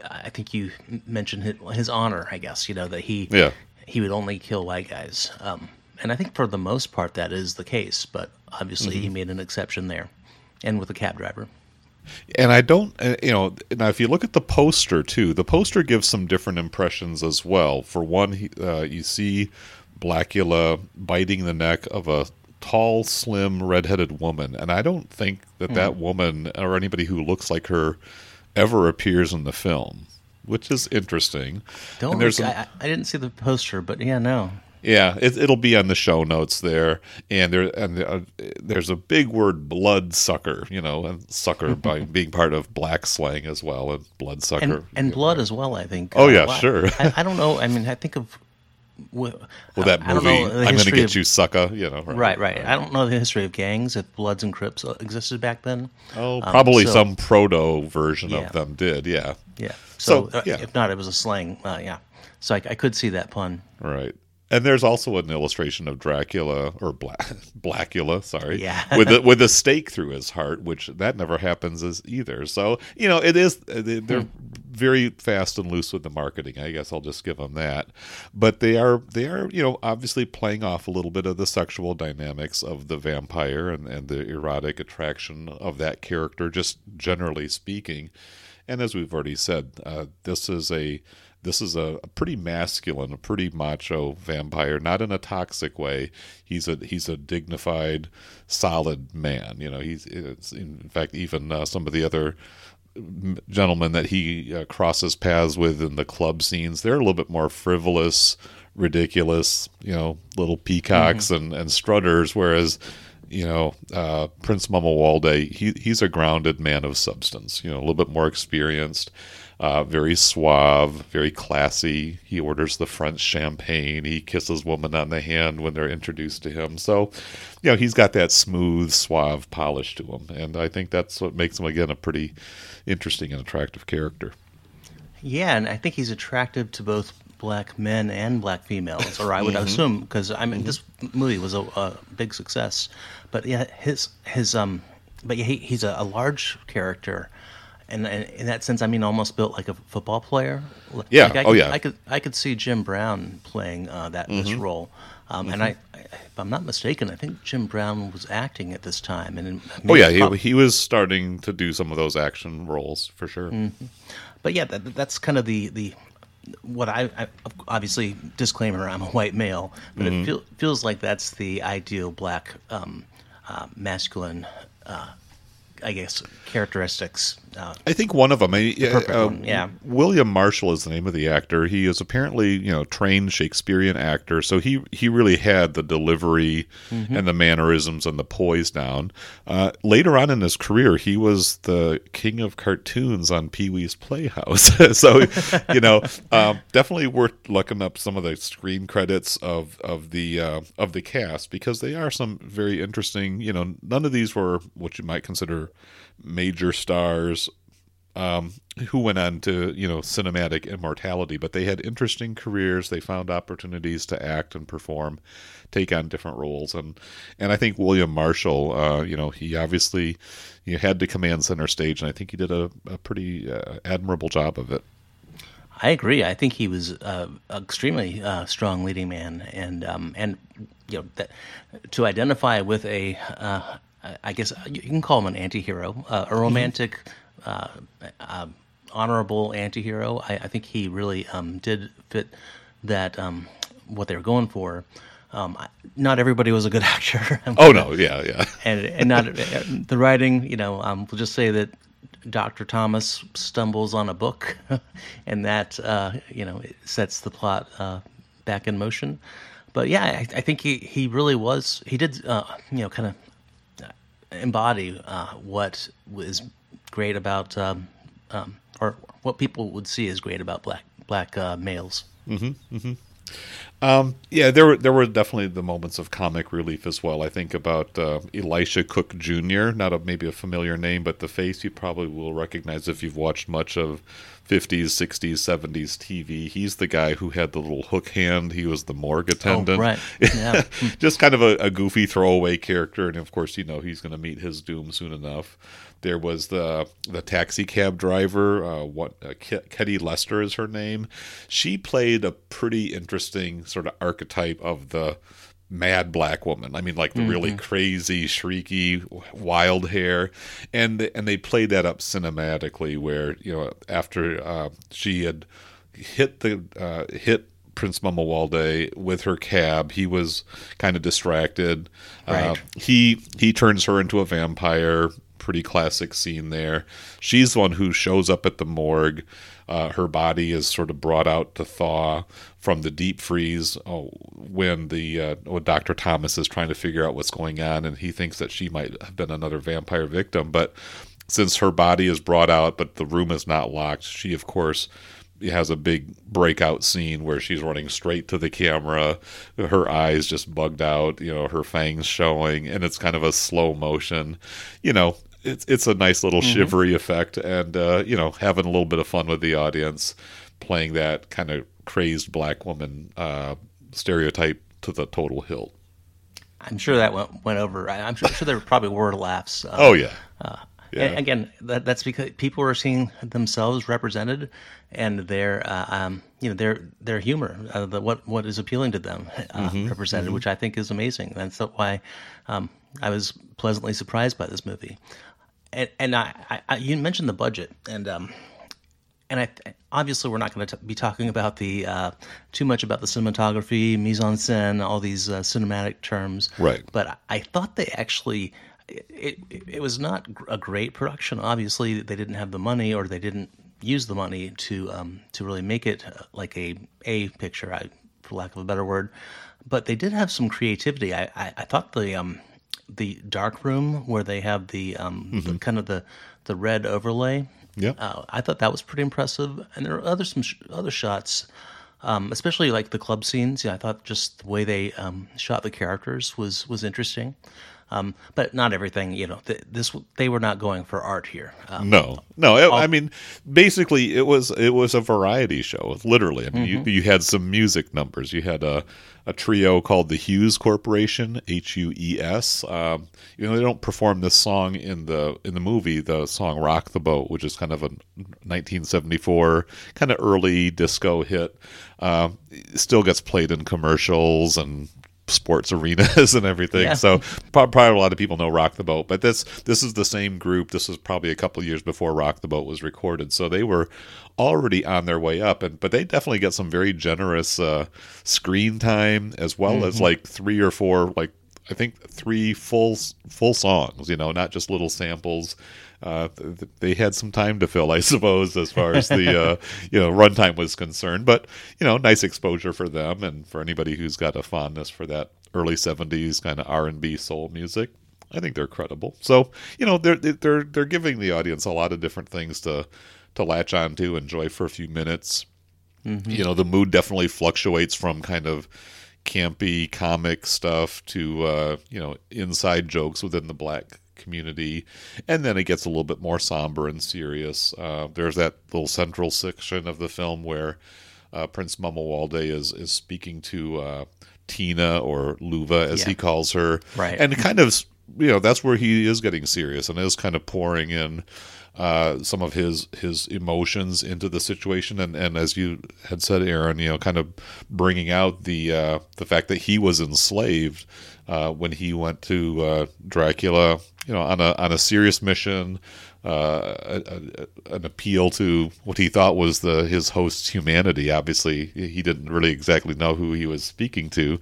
I think you mentioned his, his, honor. I guess you know that he yeah. he would only kill white guys. Um, and I think for the most part that is the case. But obviously, mm-hmm. he made an exception there, and with the cab driver. And I don't, uh, you know, now if you look at the poster too, the poster gives some different impressions as well. For one, uh, you see Blackula biting the neck of a tall, slim, redheaded woman, and I don't think that mm. that hmm. woman or anybody who looks like her ever appears in the film, which is interesting. Don't. Look, I, I didn't see the poster, but yeah, no. Yeah, it, will be on the show notes there, and there and uh, there's a big word blood sucker, you know, and sucker by being part of black slang as well, and blood sucker and, and blood as well. I think. Oh uh, yeah, sure. I, I, don't know. I mean, I think of. Well, that movie, I'm going to get of, you, sucker. You know, right, right, right, I don't know the history of gangs if Bloods and Crips existed back then. Oh, um, probably so, some proto version yeah. of them did. Yeah, yeah. So, so uh, yeah. if not, it was a slang. Uh, yeah. So I, I could see that pun. Right. And there's also an illustration of Dracula or Bla- Blackula, sorry, yeah. with a, with a stake through his heart, which that never happens as either. So you know, it is they're hmm. very fast and loose with the marketing. I guess I'll just give them that. But they are they are you know obviously playing off a little bit of the sexual dynamics of the vampire and and the erotic attraction of that character, just generally speaking. And as we've already said, uh, this is a this is a, a, pretty masculine, a pretty macho vampire, not in a toxic way. He's a he's a dignified, solid man. You know, he's in fact even uh, some of the other gentlemen that he uh, crosses paths with in the club scenes, they're a little bit more frivolous, ridiculous. You know, little peacocks mm-hmm. and and strutters, whereas you know, uh, Prince Mamuwalde, he he's a grounded man of substance. You know, a little bit more experienced, uh, very suave, very classy. He orders the French champagne. He kisses women on the hand when they're introduced to him. So, you know, he's got that smooth, suave polish to him, and I think that's what makes him again a pretty interesting and attractive character. Yeah, and I think he's attractive to both black men and black females, or I would mm-hmm. assume, because I mean, mm-hmm. this movie was a, a, big success. But yeah, his his um, but yeah, he, he's a, a large character, and, and, in that sense, I mean, almost built like a football player. Yeah. Like oh yeah. I could I could see Jim Brown playing uh, that mm-hmm. this role. Um, and I, I, if I'm not mistaken, I think Jim Brown was acting at this time. And oh yeah, he, he was starting to do some of those action roles for sure. Mm-hmm. But yeah, that, that's kind of the the what I, I, obviously disclaimer I'm a white male, but mm-hmm. it feel, feels like that's the ideal black um, uh, masculine uh, I guess characteristics. Uh, I think one of them. I, uh, one, yeah. William Marshall is the name of the actor. He is apparently you know trained Shakespearean actor, so he he really had the delivery mm-hmm. and the mannerisms and the poise down. Uh, later on in his career, he was the king of cartoons on Pee Wee's Playhouse. so you know, um, definitely worth looking up some of the screen credits of of the uh, of the cast because they are some very interesting. You know, none of these were what you might consider major stars um, who went on to you know cinematic immortality, but they had interesting careers. They found opportunities to act and perform, take on different roles, and and I think William Marshall, uh, you know, he obviously you had to command center stage, and I think he did a, a pretty uh, admirable job of it. I agree. I think he was uh, extremely uh, strong leading man, and um, and you know that to identify with a uh, I guess you can call him an anti-hero, uh, a mm-hmm. romantic, uh, uh, honorable anti-hero. I, I, think he really um, did fit that um, what they were going for. Um, not everybody was a good actor. oh no, yeah, yeah, and and not uh, the writing. You know, um, we'll just say that Dr. Thomas stumbles on a book, and that uh, you know sets the plot uh, back in motion. But yeah, I, I, think he, he really was. He did uh, you know kind of embody uh, what was great about, um, um, or what people would see as great about black black uh, males. Mm-hmm, mm-hmm. Um, yeah, there were there were definitely the moments of comic relief as well. I think about uh, Elisha Cook Jr. Not a maybe a familiar name, but the face you probably will recognize if you've watched much of 50s, 60s, 70s TV. He's the guy who had the little hook hand. He was the morgue attendant. Oh, right. Yeah. Just kind of a, a, goofy throwaway character. And of course, you know, he's going to meet his doom soon enough. There was the the taxi cab driver. Uh, what uh, Ketty Lester is her name. She played a pretty interesting sort of archetype of the mad black woman. I mean, like the mm-hmm. really crazy, shrieky, wild hair, and and they played that up cinematically, where you know after uh, she had hit the uh, hit Prince Mamuwalde with her cab, he was kind of distracted. Uh, right. Uh, he he turns her into a vampire. Pretty classic scene there. She's the one who shows up at the morgue. Uh, her body is sort of brought out to thaw from the deep freeze oh, when the uh, when Dr. Thomas is trying to figure out what's going on, and he thinks that she might have been another vampire victim. But since her body is brought out, but the room is not locked, she of course has a big breakout scene where she's running straight to the camera, her eyes just bugged out, you know, her fangs showing, and it's kind of a slow motion. You know, it's it's a nice little mm-hmm. shivery effect, and uh, you know, having a little bit of fun with the audience, playing that kind of crazed black woman uh, stereotype to the total hilt. I'm sure that went went over. I'm sure, sure there probably were laughs. Uh, oh yeah. Uh, yeah. again, that, that's because people are seeing themselves represented, and their uh, um, you know their their humor, uh, the, what what is appealing to them uh, mm-hmm, represented, mm-hmm. which I think is amazing. That's why um, I was pleasantly surprised by this movie. And, and I, I, you mentioned the budget, and um, and I obviously we're not going to be talking about the uh, too much about the cinematography, mise en scène, all these uh, cinematic terms. Right. But I, thought they actually it, it, it was not a great production. Obviously, they didn't have the money, or they didn't use the money to um, to really make it uh, like a a picture, I, for lack of a better word. But they did have some creativity. I I, I thought the um, the dark room where they have the, um, the kind of the the red overlay. Yeah. Uh, I thought that was pretty impressive, and there are other some sh- other shots, um, especially like the club scenes. Yeah, I thought just the way they um, shot the characters was was interesting. Um, but not everything, you know. Th- this they were not going for art here. Um, No, no. It, I mean, basically, it was it was a variety show. Literally, I mean, Mm-hmm. you, you had some music numbers. You had a a trio called the Hues Corporation, H U E S. Um, you know, they don't perform this song in the in the movie. The song "Rock the Boat," which is kind of a 1974 kind of early disco hit, um, still gets played in commercials and sports arenas and everything. Yeah. So probably a lot of people know Rock the Boat, but this this is the same group. This was probably a couple years before Rock the Boat was recorded, so they were already on their way up. And but they definitely get some very generous uh, screen time as well as like three or four like. I think three full full songs, you know, not just little samples. Uh, th- th- they had some time to fill, I suppose, as far as the uh, you know runtime was concerned. But you know, nice exposure for them and for anybody who's got a fondness for that early '70s kind of R&B soul music. I think they're credible. So you know, they're they're they're giving the audience a lot of different things to to latch on to, enjoy for a few minutes. You know, the mood definitely fluctuates from kind of campy comic stuff to uh, you know inside jokes within the black community, and then it gets a little bit more somber and serious. Uh, there's that little central section of the film where uh, Prince Mamuwalde is is speaking to uh, Tina or Luva as Yeah. he calls her, Right. And kind of you know that's where he is getting serious and is kind of pouring in uh, some of his his emotions into the situation, and, and as you had said, Aaron, you know, kind of bringing out the uh, the fact that he was enslaved uh, when he went to uh, Dracula, you know, on a on a serious mission, uh, a, a, an appeal to what he thought was the his host's humanity. Obviously, he didn't really exactly know who he was speaking to,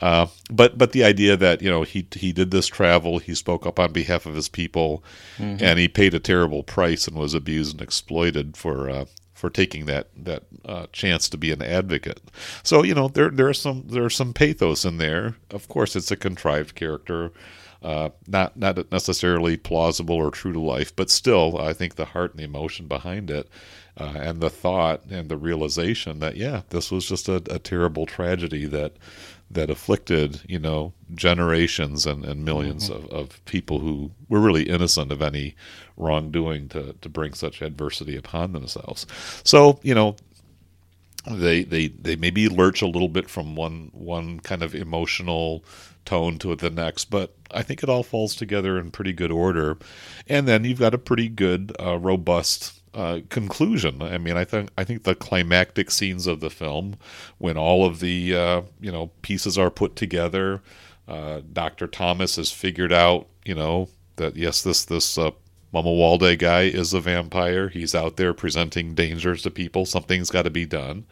uh, but but the idea that you know he he did this travel, he spoke up on behalf of his people, and he paid a terrible price and was abused and exploited for. Uh, for taking that that uh, chance to be an advocate, so you know there there are some there's some pathos in there. Of course, it's a contrived character, uh, not not necessarily plausible or true to life, but still, I think the heart and the emotion behind it, uh, and the thought and the realization that yeah, this was just a, a terrible tragedy that that afflicted you know generations and, and 1000000s of, of people who were really innocent of any wrongdoing to to bring such adversity upon themselves. So you know they they they maybe lurch a little bit from one one kind of emotional tone to the next but i think it all falls together in pretty good order. And then you've got a pretty good uh, robust uh, conclusion. I mean i think i think the climactic scenes of the film when all of the uh, you know pieces are put together uh, dr thomas has figured out you know that yes this this uh, Mamuwalde guy is a vampire. He's out there presenting dangers to people. Something's got to be done.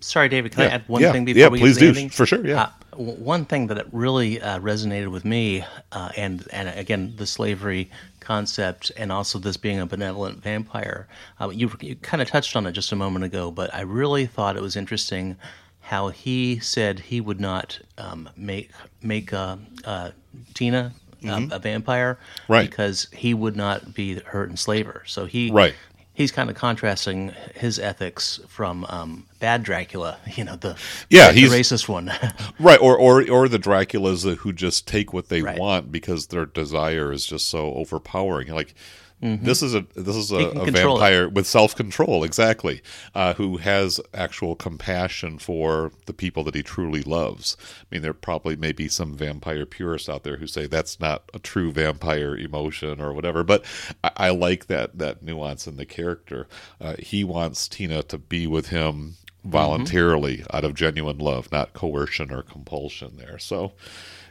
Sorry, David. Can I add one yeah, thing before yeah, we please get to the do. ending? For sure, yeah. Uh, w- one thing that really uh, resonated with me, uh, and and again the slavery concept, and also this being a benevolent vampire. Uh, you you kind of touched on it just a moment ago, but I really thought it was interesting how he said he would not um, make make uh, uh, Tina. Um, a vampire, Mm-hmm. Right. Because he would not be her enslaver. So he, Right. he's kind of contrasting his ethics from um, bad Dracula, you know, the Yeah, the he's- racist one. Right, or or or the Draculas who just take what they Right. want because their desire is just so overpowering. Like this is a this is a, Mm-hmm. a control it. vampire with self control, exactly, uh, who has actual compassion for the people that he truly loves. I mean, there probably may be some vampire purists out there who say that's not a true vampire emotion or whatever, but I, I like that that nuance in the character. Uh, he wants Tina to be with him voluntarily out of genuine love, not coercion or compulsion there. So,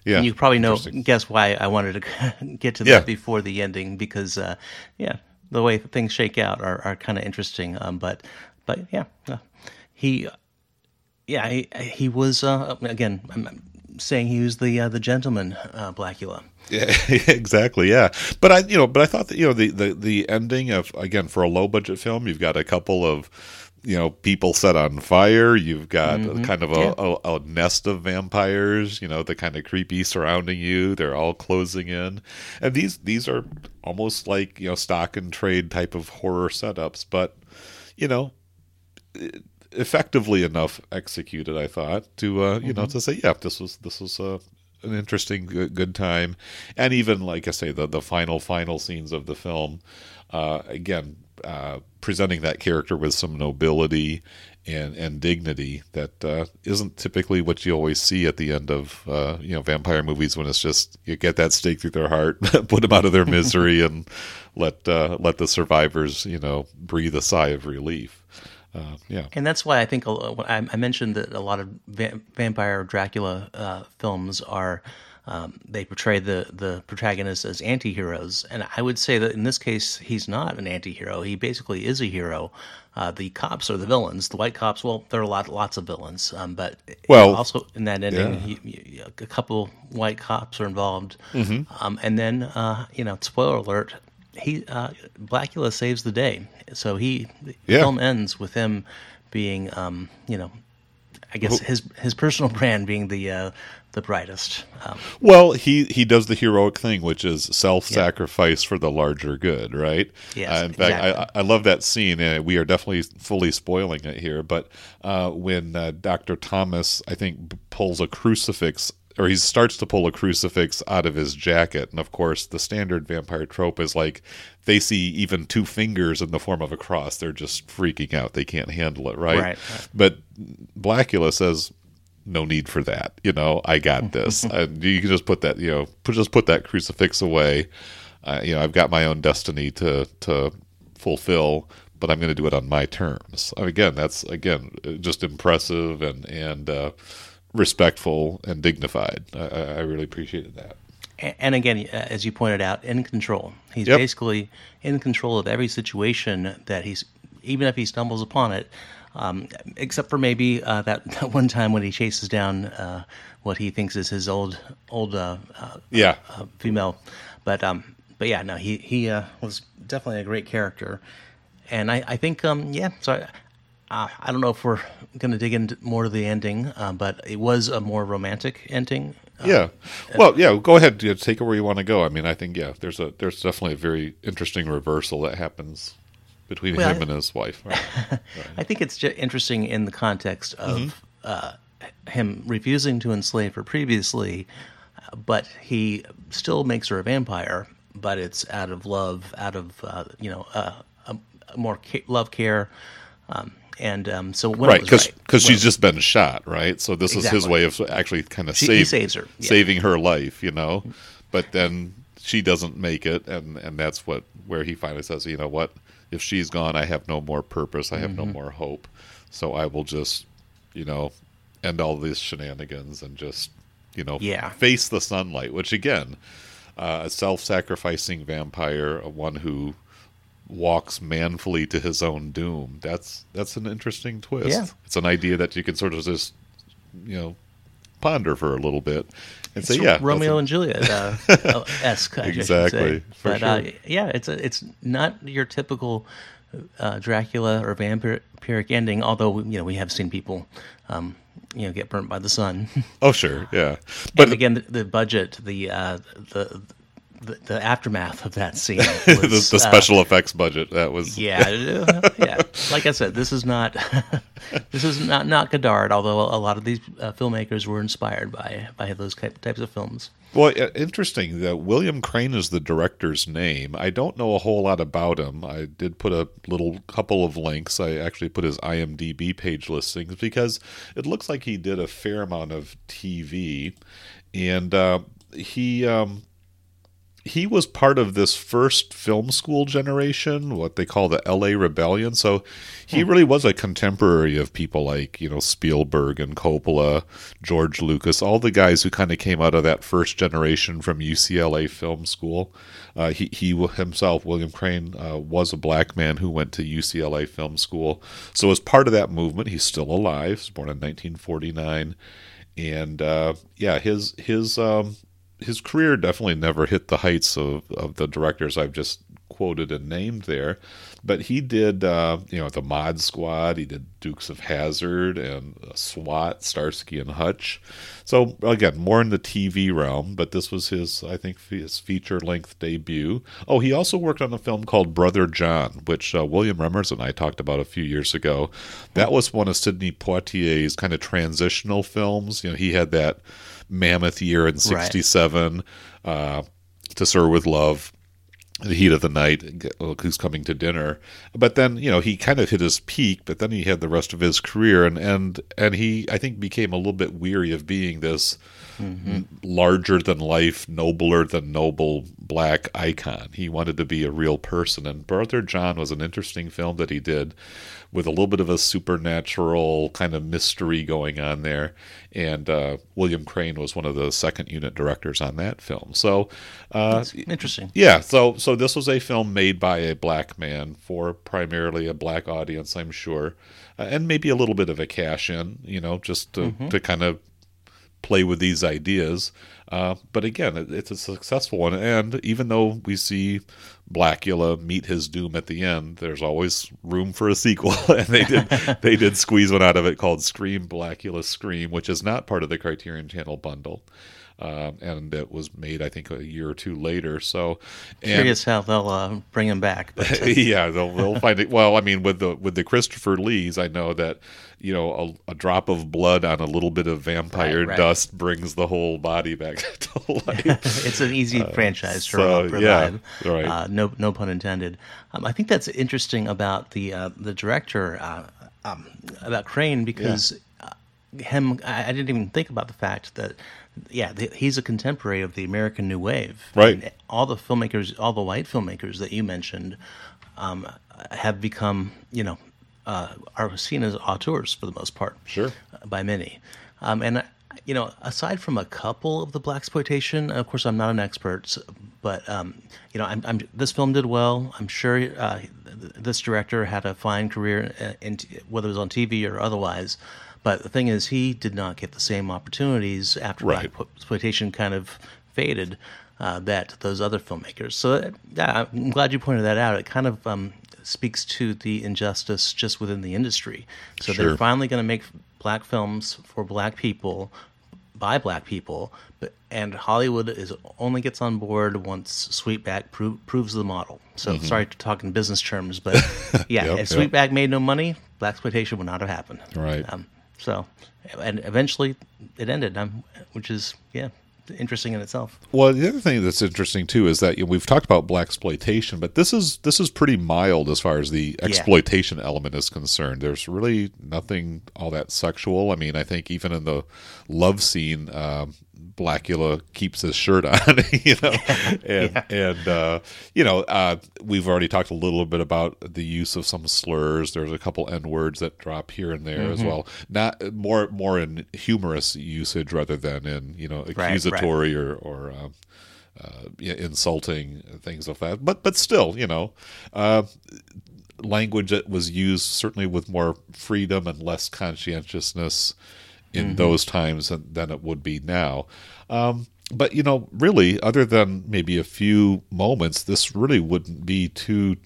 yeah. you probably know, guess why I wanted to get to that Yeah. before the ending because, uh, yeah, the way things shake out are, are kind of interesting. Um, but, but yeah, uh, he, yeah, he, he was uh, again. I'm I'm saying he was the uh, the gentleman uh, Blackula. Yeah, exactly. Yeah, but I, you know, but I thought that you know the the the ending of again for a low budget film, you've got a couple of you know people set on fire. You've got Mm-hmm. kind of a, a, a nest of vampires. You know the kind of creepy surrounding you. They're all closing in, and these these are almost like you know stock and trade type of horror setups, but you know effectively enough executed. I thought to uh, you know to say yeah this was this was a an interesting good, good time and even like i say the the final final scenes of the film uh again uh presenting that character with some nobility and and dignity that uh isn't typically what you always see at the end of uh you know vampire movies when it's just you get that stake through their heart put them out of their misery and let uh let the survivors you know breathe a sigh of relief. Uh, yeah. And that's why I think I mentioned that a lot of va- vampire Dracula uh, films are um, they portray the the protagonists as anti-heroes, and I would say that in this case he's not an anti-hero. He basically is a hero. Uh, the cops are the villains. The white cops, well, there are a lot lots of villains, um, but Well, also in that ending, yeah. you, you, a couple white cops are involved, um, and then uh, you know, spoiler alert. He uh, Blackula saves the day, so he the Yeah. film ends with him being, um, you know, I guess his his personal brand being the uh, the brightest. Um, Well, he he does the heroic thing, which is self-sacrifice for the larger good, right? Yes, Uh, in fact, exactly. I, I love that scene, and we are definitely fully spoiling it here. But uh, when uh, Doctor Thomas, I think, pulls a crucifix. Or he starts to pull a crucifix out of his jacket, and of course, the standard vampire trope is like they see even two fingers in the form of a cross, they're just freaking out. They can't handle it, right? Right. But Blackula says, no need for that. You know, I got this. and you can just put that, you know, put, just put that crucifix away. Uh, you know, I've got my own destiny to to fulfill, but I'm going to do it on my terms. Again, that's again just impressive and and uh, respectful and dignified. I, I I really appreciated that. a- and again, uh, as you pointed out, in control. He's Yep. basically in control of every situation that he's, even if he stumbles upon it, um, except for maybe uh, that, that one time when he chases down uh, what he thinks is his old old uh, uh, Yeah, uh, female. But um, but yeah, no, he he uh, was definitely a great character, and I I think um yeah. So I, uh, I don't know if we're gonna dig into more to the ending, uh, but it was a more romantic ending. Yeah. Well, yeah. Go ahead. Take it where you want to go. I mean, I think yeah. There's a there's definitely a very interesting reversal that happens between Well, him and his wife. Right? I think it's interesting in the context of Mm-hmm. uh, him refusing to enslave her previously, but he still makes her a vampire. But it's out of love, out of uh, you know, uh, a, a more ca- love care, um, and um, so when right was because right, because she's just been shot right so this is his way of actually kind of She- save, he saves her, yeah. saving her life you know but then she doesn't make it and and that's what where he finally says you know what if she's gone i have no more purpose i have Mm-hmm. no more hope so i will just you know end all these shenanigans and just you know Yeah. face the sunlight which again uh, a self-sacrificing vampire a one who walks manfully to his own doom. That's that's an interesting twist. Yeah. It's an idea that you can sort of just you know ponder for a little bit and It's yeah, Romeo and Juliet uh, esque. I should Exactly, say. for but uh, yeah, it's a, it's not your typical uh, Dracula or vampiric ending. Although you know we have seen people, um, you know, get burnt by the sun. oh sure, yeah. but But again, the, the budget, the uh, the, the the aftermath of that scene, the, was, the uh, special effects budget that was yeah, uh, yeah. Like I said, this is not this is not not Godard. Although a lot of these uh, filmmakers were inspired by by those types of films. Well, uh, interesting that William Crain is the director's name. I don't know a whole lot about him. I did put a little couple of links. I actually put his IMDb page listings because it looks like he did a fair amount of TV, and uh, he um, he was part of this first film school generation, what they call the LA Rebellion. So he really was a contemporary of people like, you know, Spielberg and Coppola, George Lucas, all the guys who kind of came out of that first generation from UCLA Film School. Uh, he, he himself, William Crain, uh, was a black man who went to UCLA Film School. So as part of that movement, he's still alive. He was born in 1949. And uh, yeah, his his um, his career definitely never hit the heights of, of the directors I've just quoted and named there. But he did, uh, you know, the Mod Squad. He did Dukes of Hazzard and SWAT, Starsky and Hutch. So again, more in the TV realm. But this was his, I think, his feature length debut. Oh, he also worked on a film called Brother John, which uh, William Remmers and I talked about a few years ago. That was one of Sidney Poitier's kind of transitional films. You know, he had that mammoth year in '67. Right. Uh, to Sir with Love, the heat of the night, who's coming to dinner. But then, you know, he kind of hit his peak, but then he had the rest of his career, and and and he, I think, became a little bit weary of being this mm-hmm. larger than life, nobler than noble black icon. He wanted to be a real person, and Brother John was an interesting film that he did with a little bit of a supernatural kind of mystery going on there. And uh, William Crain was one of the second unit directors on that film. So uh, interesting. Yeah. So so this was a film made by a black man for primarily a black audience, I'm sure, uh, and maybe a little bit of a cash in, you know, just to, mm-hmm. to kind of play with these ideas. Uh, but again, it, it's a successful one. And even though we see Blackula meet his doom at the end, there's always room for a sequel. and they did they did squeeze one out of it called Scream Blackula Scream, which is not part of the Criterion Channel bundle. Um, and it was made, I think, a year or two later. So, and, curious how they'll uh, bring him back. yeah, they'll, they'll find it. Well, I mean, with the with the Christopher Lees, I know that you know a, a drop of blood on a little bit of vampire right, right. dust brings the whole body back to life. it's an easy uh, franchise to so, revive. Yeah, right. Uh, no, no pun intended. Um, I think that's interesting about the uh, the director uh, um, about Crain because. Yeah uh, him, I, I didn't even think about the fact that yeah, he's a contemporary of the American New Wave. Right. And all the filmmakers, all the white filmmakers that you mentioned, um, have become, you know, uh, are seen as auteurs for the most part. Sure. Uh, by many, um, and you know, aside from a couple of the blaxploitation, of course, I'm not an expert, but um, you know, I'm, I'm, this film did well. I'm sure uh, this director had a fine career, in, in, whether it was on TV or otherwise. But the thing is, he did not get the same opportunities after right. blaxploitation kind of faded uh, that those other filmmakers. So yeah, I'm glad you pointed that out. It kind of um, speaks to the injustice just within the industry. So sure. they're finally going to make black films for black people by black people, but and Hollywood is only gets on board once Sweetback pro- proves the model. So mm-hmm. sorry to talk in business terms, but yeah, yep, if Sweetback yep. made no money, blaxploitation would not have happened. Right. Um, so, and eventually it ended, um, which is yeah interesting in itself. Well, the other thing that's interesting too is that you know, we've talked about blaxploitation, but this is this is pretty mild as far as the exploitation yeah. element is concerned. There's really nothing all that sexual. I mean, I think even in the love scene, um, Blackula keeps his shirt on, you know, and yeah. and uh, you know uh, we've already talked a little bit about the use of some slurs. There's a couple n words that drop here and there mm-hmm. as well. Not more more in humorous usage rather than in you know accusatory right, right. or or. Um, uh, insulting things of that, but but still, you know, uh, language that was used certainly with more freedom and less conscientiousness in mm-hmm. those times than it would be now. Um, but you know, really, other than maybe a few moments, this really wouldn't be too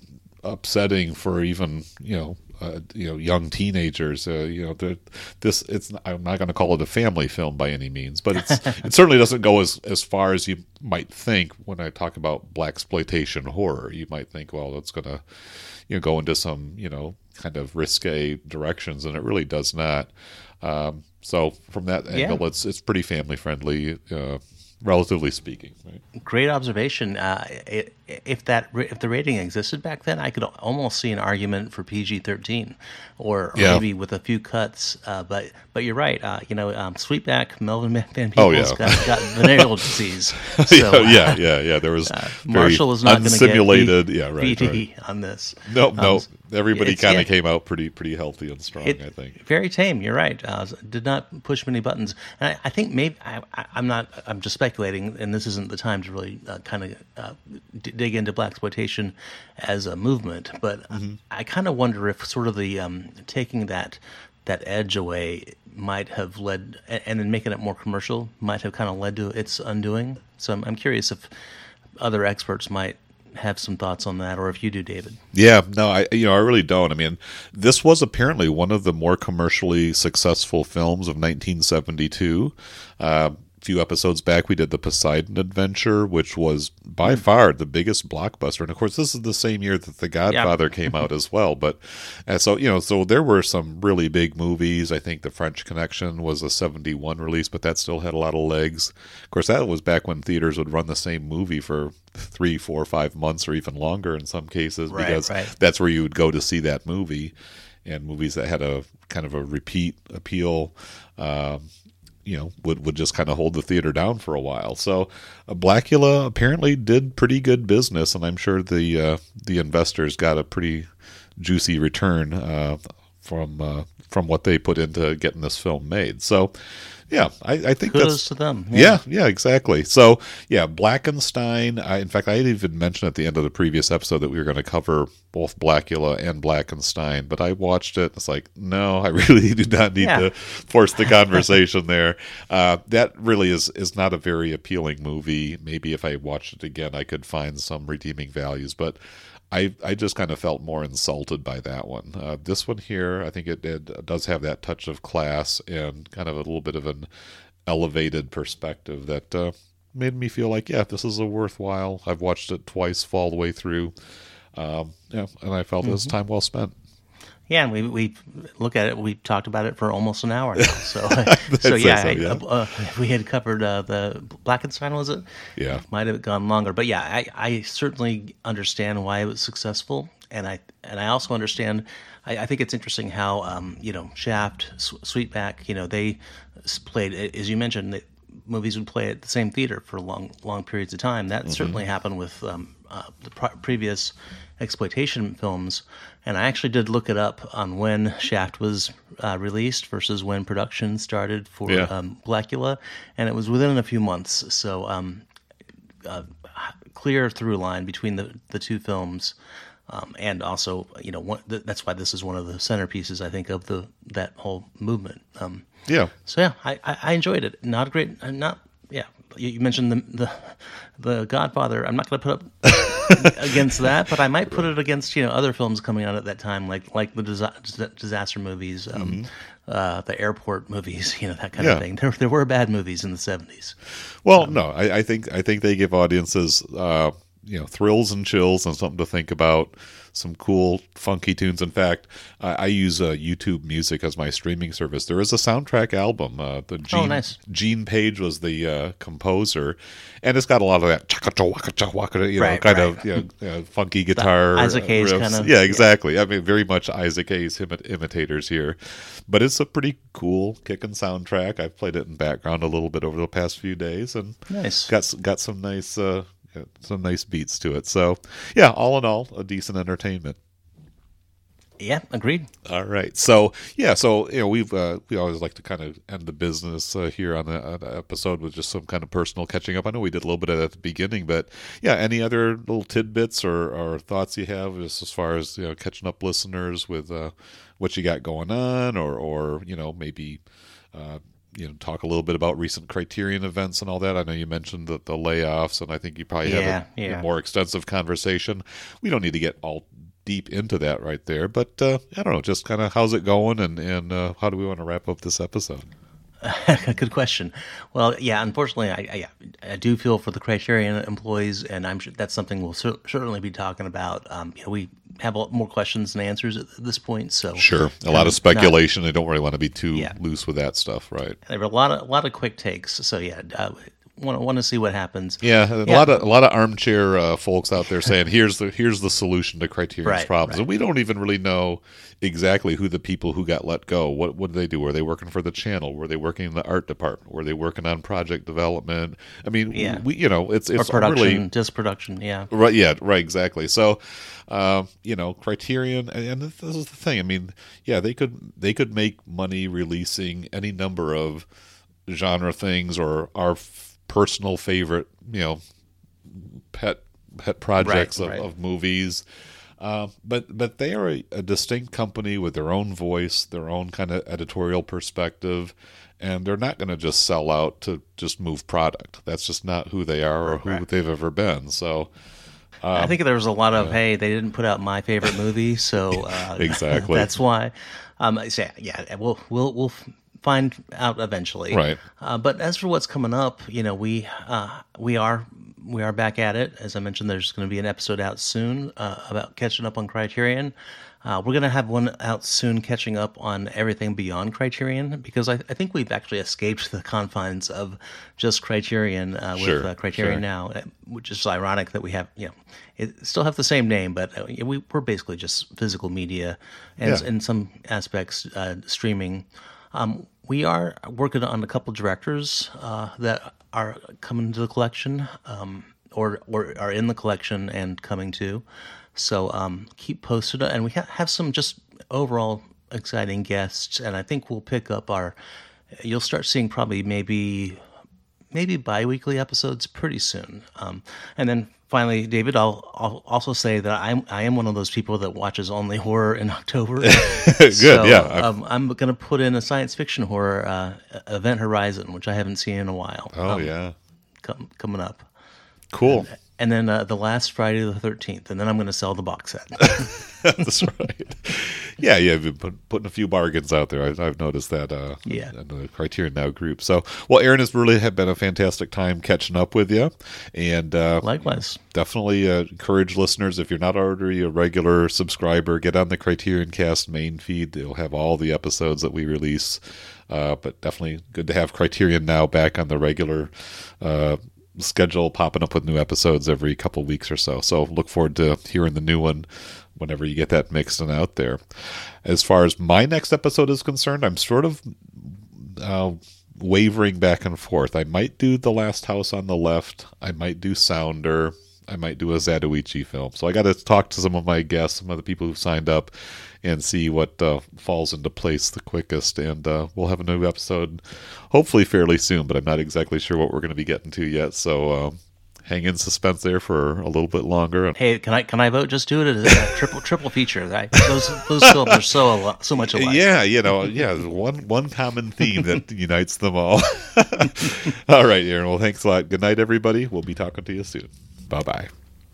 upsetting for even you know uh, you know young teenagers. Uh, you know, this it's I'm not going to call it a family film by any means, but it's it certainly doesn't go as as far as you might think when I talk about blaxploitation horror. You might think, well, it's going to you know go into some you know kind of risque directions, and it really does not. Um, so from that angle, yeah. it's it's pretty family friendly. Uh, relatively speaking. Right? Great observation. Uh, if that if the rating existed back then, I could almost see an argument for PG thirteen, or, yeah. maybe with a few cuts. Uh, but but you're right. Uh, you know, um, Sweetback Melvin Van Peebles oh, yeah. got, got venereal disease. So, yeah, yeah, yeah. There was uh, Marshall is not going to get simulated. yeah, right, right. on this. No, no. Everybody kind of came out pretty pretty healthy and strong. It, I think very tame. You're right. Uh, did not push many buttons, and I, I think maybe I, am not. I'm just speculating, and this isn't the time to really uh, kind of uh, d- dig into blaxploitation as a movement. But mm-hmm. I, I kind of wonder if sort of the um, taking that that edge away might have led, and then making it more commercial might have kind of led to its undoing. So I'm, I'm curious if other experts might have some thoughts on that, or if you do, David. Yeah, no, I you know I really don't. I mean, this was apparently one of the more commercially successful films of 1972. Uh, few episodes back, we did the Poseidon Adventure, which was by Hmm. far the biggest blockbuster. And of course, this is the same year that The Godfather came out as well. But and so you know, so there were some really big movies. I think The French Connection was a 71 release, but that still had a lot of legs. Of course, that was back when theaters would run the same movie for three, four, five months, or even longer in some cases, Right, because right. that's where you would go to see that movie. And movies that had a kind of a repeat appeal. Um, you know would would just kind of hold the theater down for a while. So uh, Blackula apparently did pretty good business, and I'm sure the uh, the investors got a pretty juicy return uh, from uh, from what they put into getting this film made. So yeah, I, I think Kudos that's to them. yeah, yeah, exactly. So, yeah, Blackenstein. I, in fact, I had even mentioned at the end of the previous episode that we were going to cover both Blackula and Blackenstein, but I watched it. And It's like, no, I really do not need Yeah. to force the conversation there. Uh, that really is is not a very appealing movie. Maybe if I watched it again, I could find some redeeming values, but. I, I just kind of felt more insulted by that one. Uh, this one here, I think it, it does have that touch of class and kind of a little bit of an elevated perspective that uh, made me feel like, yeah, this is a worthwhile. I've watched it twice, all the way through. Um, yeah, and I felt it was time well spent. Yeah, and we we look at it. We talked about it for almost an hour now. So, so yeah, so, I- yeah. Uh, we had covered uh, the Blackenstein, was it? Yeah. might have gone longer, but yeah, I, I certainly understand why it was successful, and I and I also understand. I, I think it's interesting how um, you know Shaft, Sweetback, you know they played as you mentioned. That movies would play at the same theater for long long periods of time. That certainly happened with um, uh, the pre- previous exploitation films. And I actually did look it up on when Shaft was uh, released versus when production started for Yeah. um, Blackula, and it was within a few months. So um, uh, clear through line between the the two films. Um, and also, you know, one, th- that's why this is one of the centerpieces, I think, of the that whole movement. Um, Yeah. so yeah, I, I, I enjoyed it. Not a great, not. You, mentioned the the the Godfather. I'm not going to put up against that, but I might put it against you know other films coming out at that time, like like the disa- disaster movies, um, uh, the airport movies, you know that kind Yeah. of thing. There there were bad movies in the '70s. Well, no, I, I think I think they give audiences, uh, you know, thrills and chills and something to think about. Some cool, funky tunes. In fact, I, I use uh, YouTube Music as my streaming service. There is a soundtrack album. Uh, the Gene, Oh, nice. Gene Page was the uh, composer, and it's got a lot of that chaka cha waka cha waka, you know, Right, kind right. of you know, uh, funky guitar. Isaac uh, Hayes riffs. kind of- Yeah, exactly. I mean, very much Isaac Hayes imi- imitators here, but it's a pretty cool kicking soundtrack. I've played it in background a little bit over the past few days, and Nice. got got some nice uh, some nice beats to it. So yeah, all in all, a decent entertainment. Yeah, agreed. All right. So yeah, so you know we've uh, we always like to kind of end the business uh, here on the, on the episode with just some kind of personal catching up. I know we did a little bit of that at the beginning, but yeah, any other little tidbits or, or thoughts you have just as far as you know catching up listeners with uh, what you got going on, or or you know maybe. You know, talk a little bit about recent Criterion events and all that. I know you mentioned the, the layoffs, and I think you probably Yeah, have a, a more extensive conversation. We don't need to get all deep into that right there, but uh, I don't know, just kind of how's it going, and and uh, how do we want to wrap up this episode? Good question. Well, yeah, unfortunately, I, I I do feel for the Criterion employees, and I'm sure that's something we'll cer- certainly be talking about. Um, you know, we have a lot more questions than answers at this point, so Sure, a lot of speculation. I don't really want to be too Yeah. loose with that stuff, right? there were a lot of a lot of quick takes. So yeah, uh, want want to see what happens. Yeah, a Yeah. lot of a lot of armchair uh, folks out there saying here's the here's the solution to Criterion's Right, problems, right. and we don't even really know exactly who the people who got let go. What what did they do? Were they working for the channel? Were they working in the art department? Were they working on project development? I mean, Yeah. we you know it's Or it's production, really just production. Yeah, Right. Yeah. Right. Exactly. So, uh, you know, Criterion, and, and this is the thing. I mean, yeah, they could they could make money releasing any number of genre things or our f- personal favorite, you know, pet pet projects Right, of, right. of movies. Uh, but but they are a, a distinct company with their own voice, their own kind of editorial perspective, and they're not going to just sell out to just move product. That's just not who they are or who Right. they've ever been. So, I think there was a lot of hey, they didn't put out my favorite movie, so uh, Exactly. that's why. Um, so yeah, yeah, we'll we'll we'll find out eventually, Right. Uh, but as for what's coming up, you know, we uh, we are we are back at it. As I mentioned, there's going to be an episode out soon uh, about catching up on Criterion. Uh, we're going to have one out soon, catching up on everything beyond Criterion, because I, I think we've actually escaped the confines of just Criterion uh, with Sure, uh, Criterion sure. now, uh, which is ironic that we have, you know, it still have the same name, but uh, we, we're basically just physical media and Yeah. in some aspects uh, streaming. Um, we are working on a couple directors uh, that are coming to the collection, um, or or are in the collection and coming to. So um, keep posted, and we ha- have some just overall exciting guests, and I think we'll pick up our. You'll start seeing probably maybe maybe bi-weekly episodes pretty soon. Um, and then finally, David, I'll, I'll also say that I'm I am one of those people that watches only horror in October. Good, So, yeah. Um, I'm going to put in a science fiction horror uh, Event Horizon, which I haven't seen in a while. oh um, yeah, com- coming up. cool. And then uh, the last Friday the 13th, and then I'm going to sell the box set. That's right. Yeah, yeah, you've been put, putting a few bargains out there. I've, I've noticed that. Uh, Yeah. in the Criterion Now group. So, well, Aaron has really had been a fantastic time catching up with you, and uh, Likewise. definitely uh, encourage listeners if you're not already a regular subscriber, get on the Criterion Cast main feed. They'll have all the episodes that we release. Uh, but definitely good to have Criterion now back on the regular uh, schedule, popping up with new episodes every couple weeks or so. So look forward to hearing the new one whenever you get that mixed and out there. As far as my next episode is concerned, I'm sort of uh, wavering back and forth. I might do The Last House on the Left. I might do Sounder. I might do a Zatoichi film. So I got to talk to some of my guests, some of the people who've signed up, and see what uh, falls into place the quickest. And uh, we'll have a new episode hopefully fairly soon, but I'm not exactly sure what we're going to be getting to yet. So um, hang in suspense there for a little bit longer. Hey, can I can I vote? Just do it as a triple triple feature. Right? Those those films are so al- so much alike. Yeah, you know, yeah, one one common theme that unites them all. all right, Aaron. Well, thanks a lot. Good night, everybody. We'll be talking to you soon. Bye bye.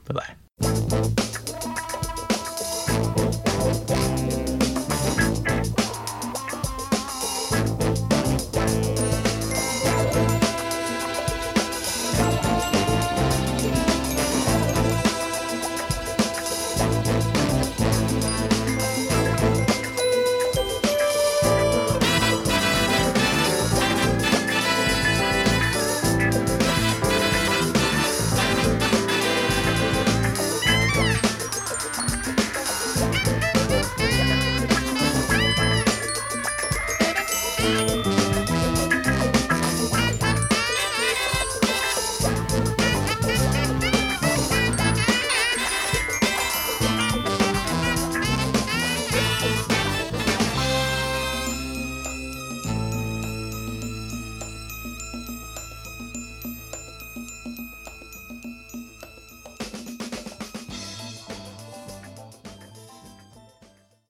Bye bye.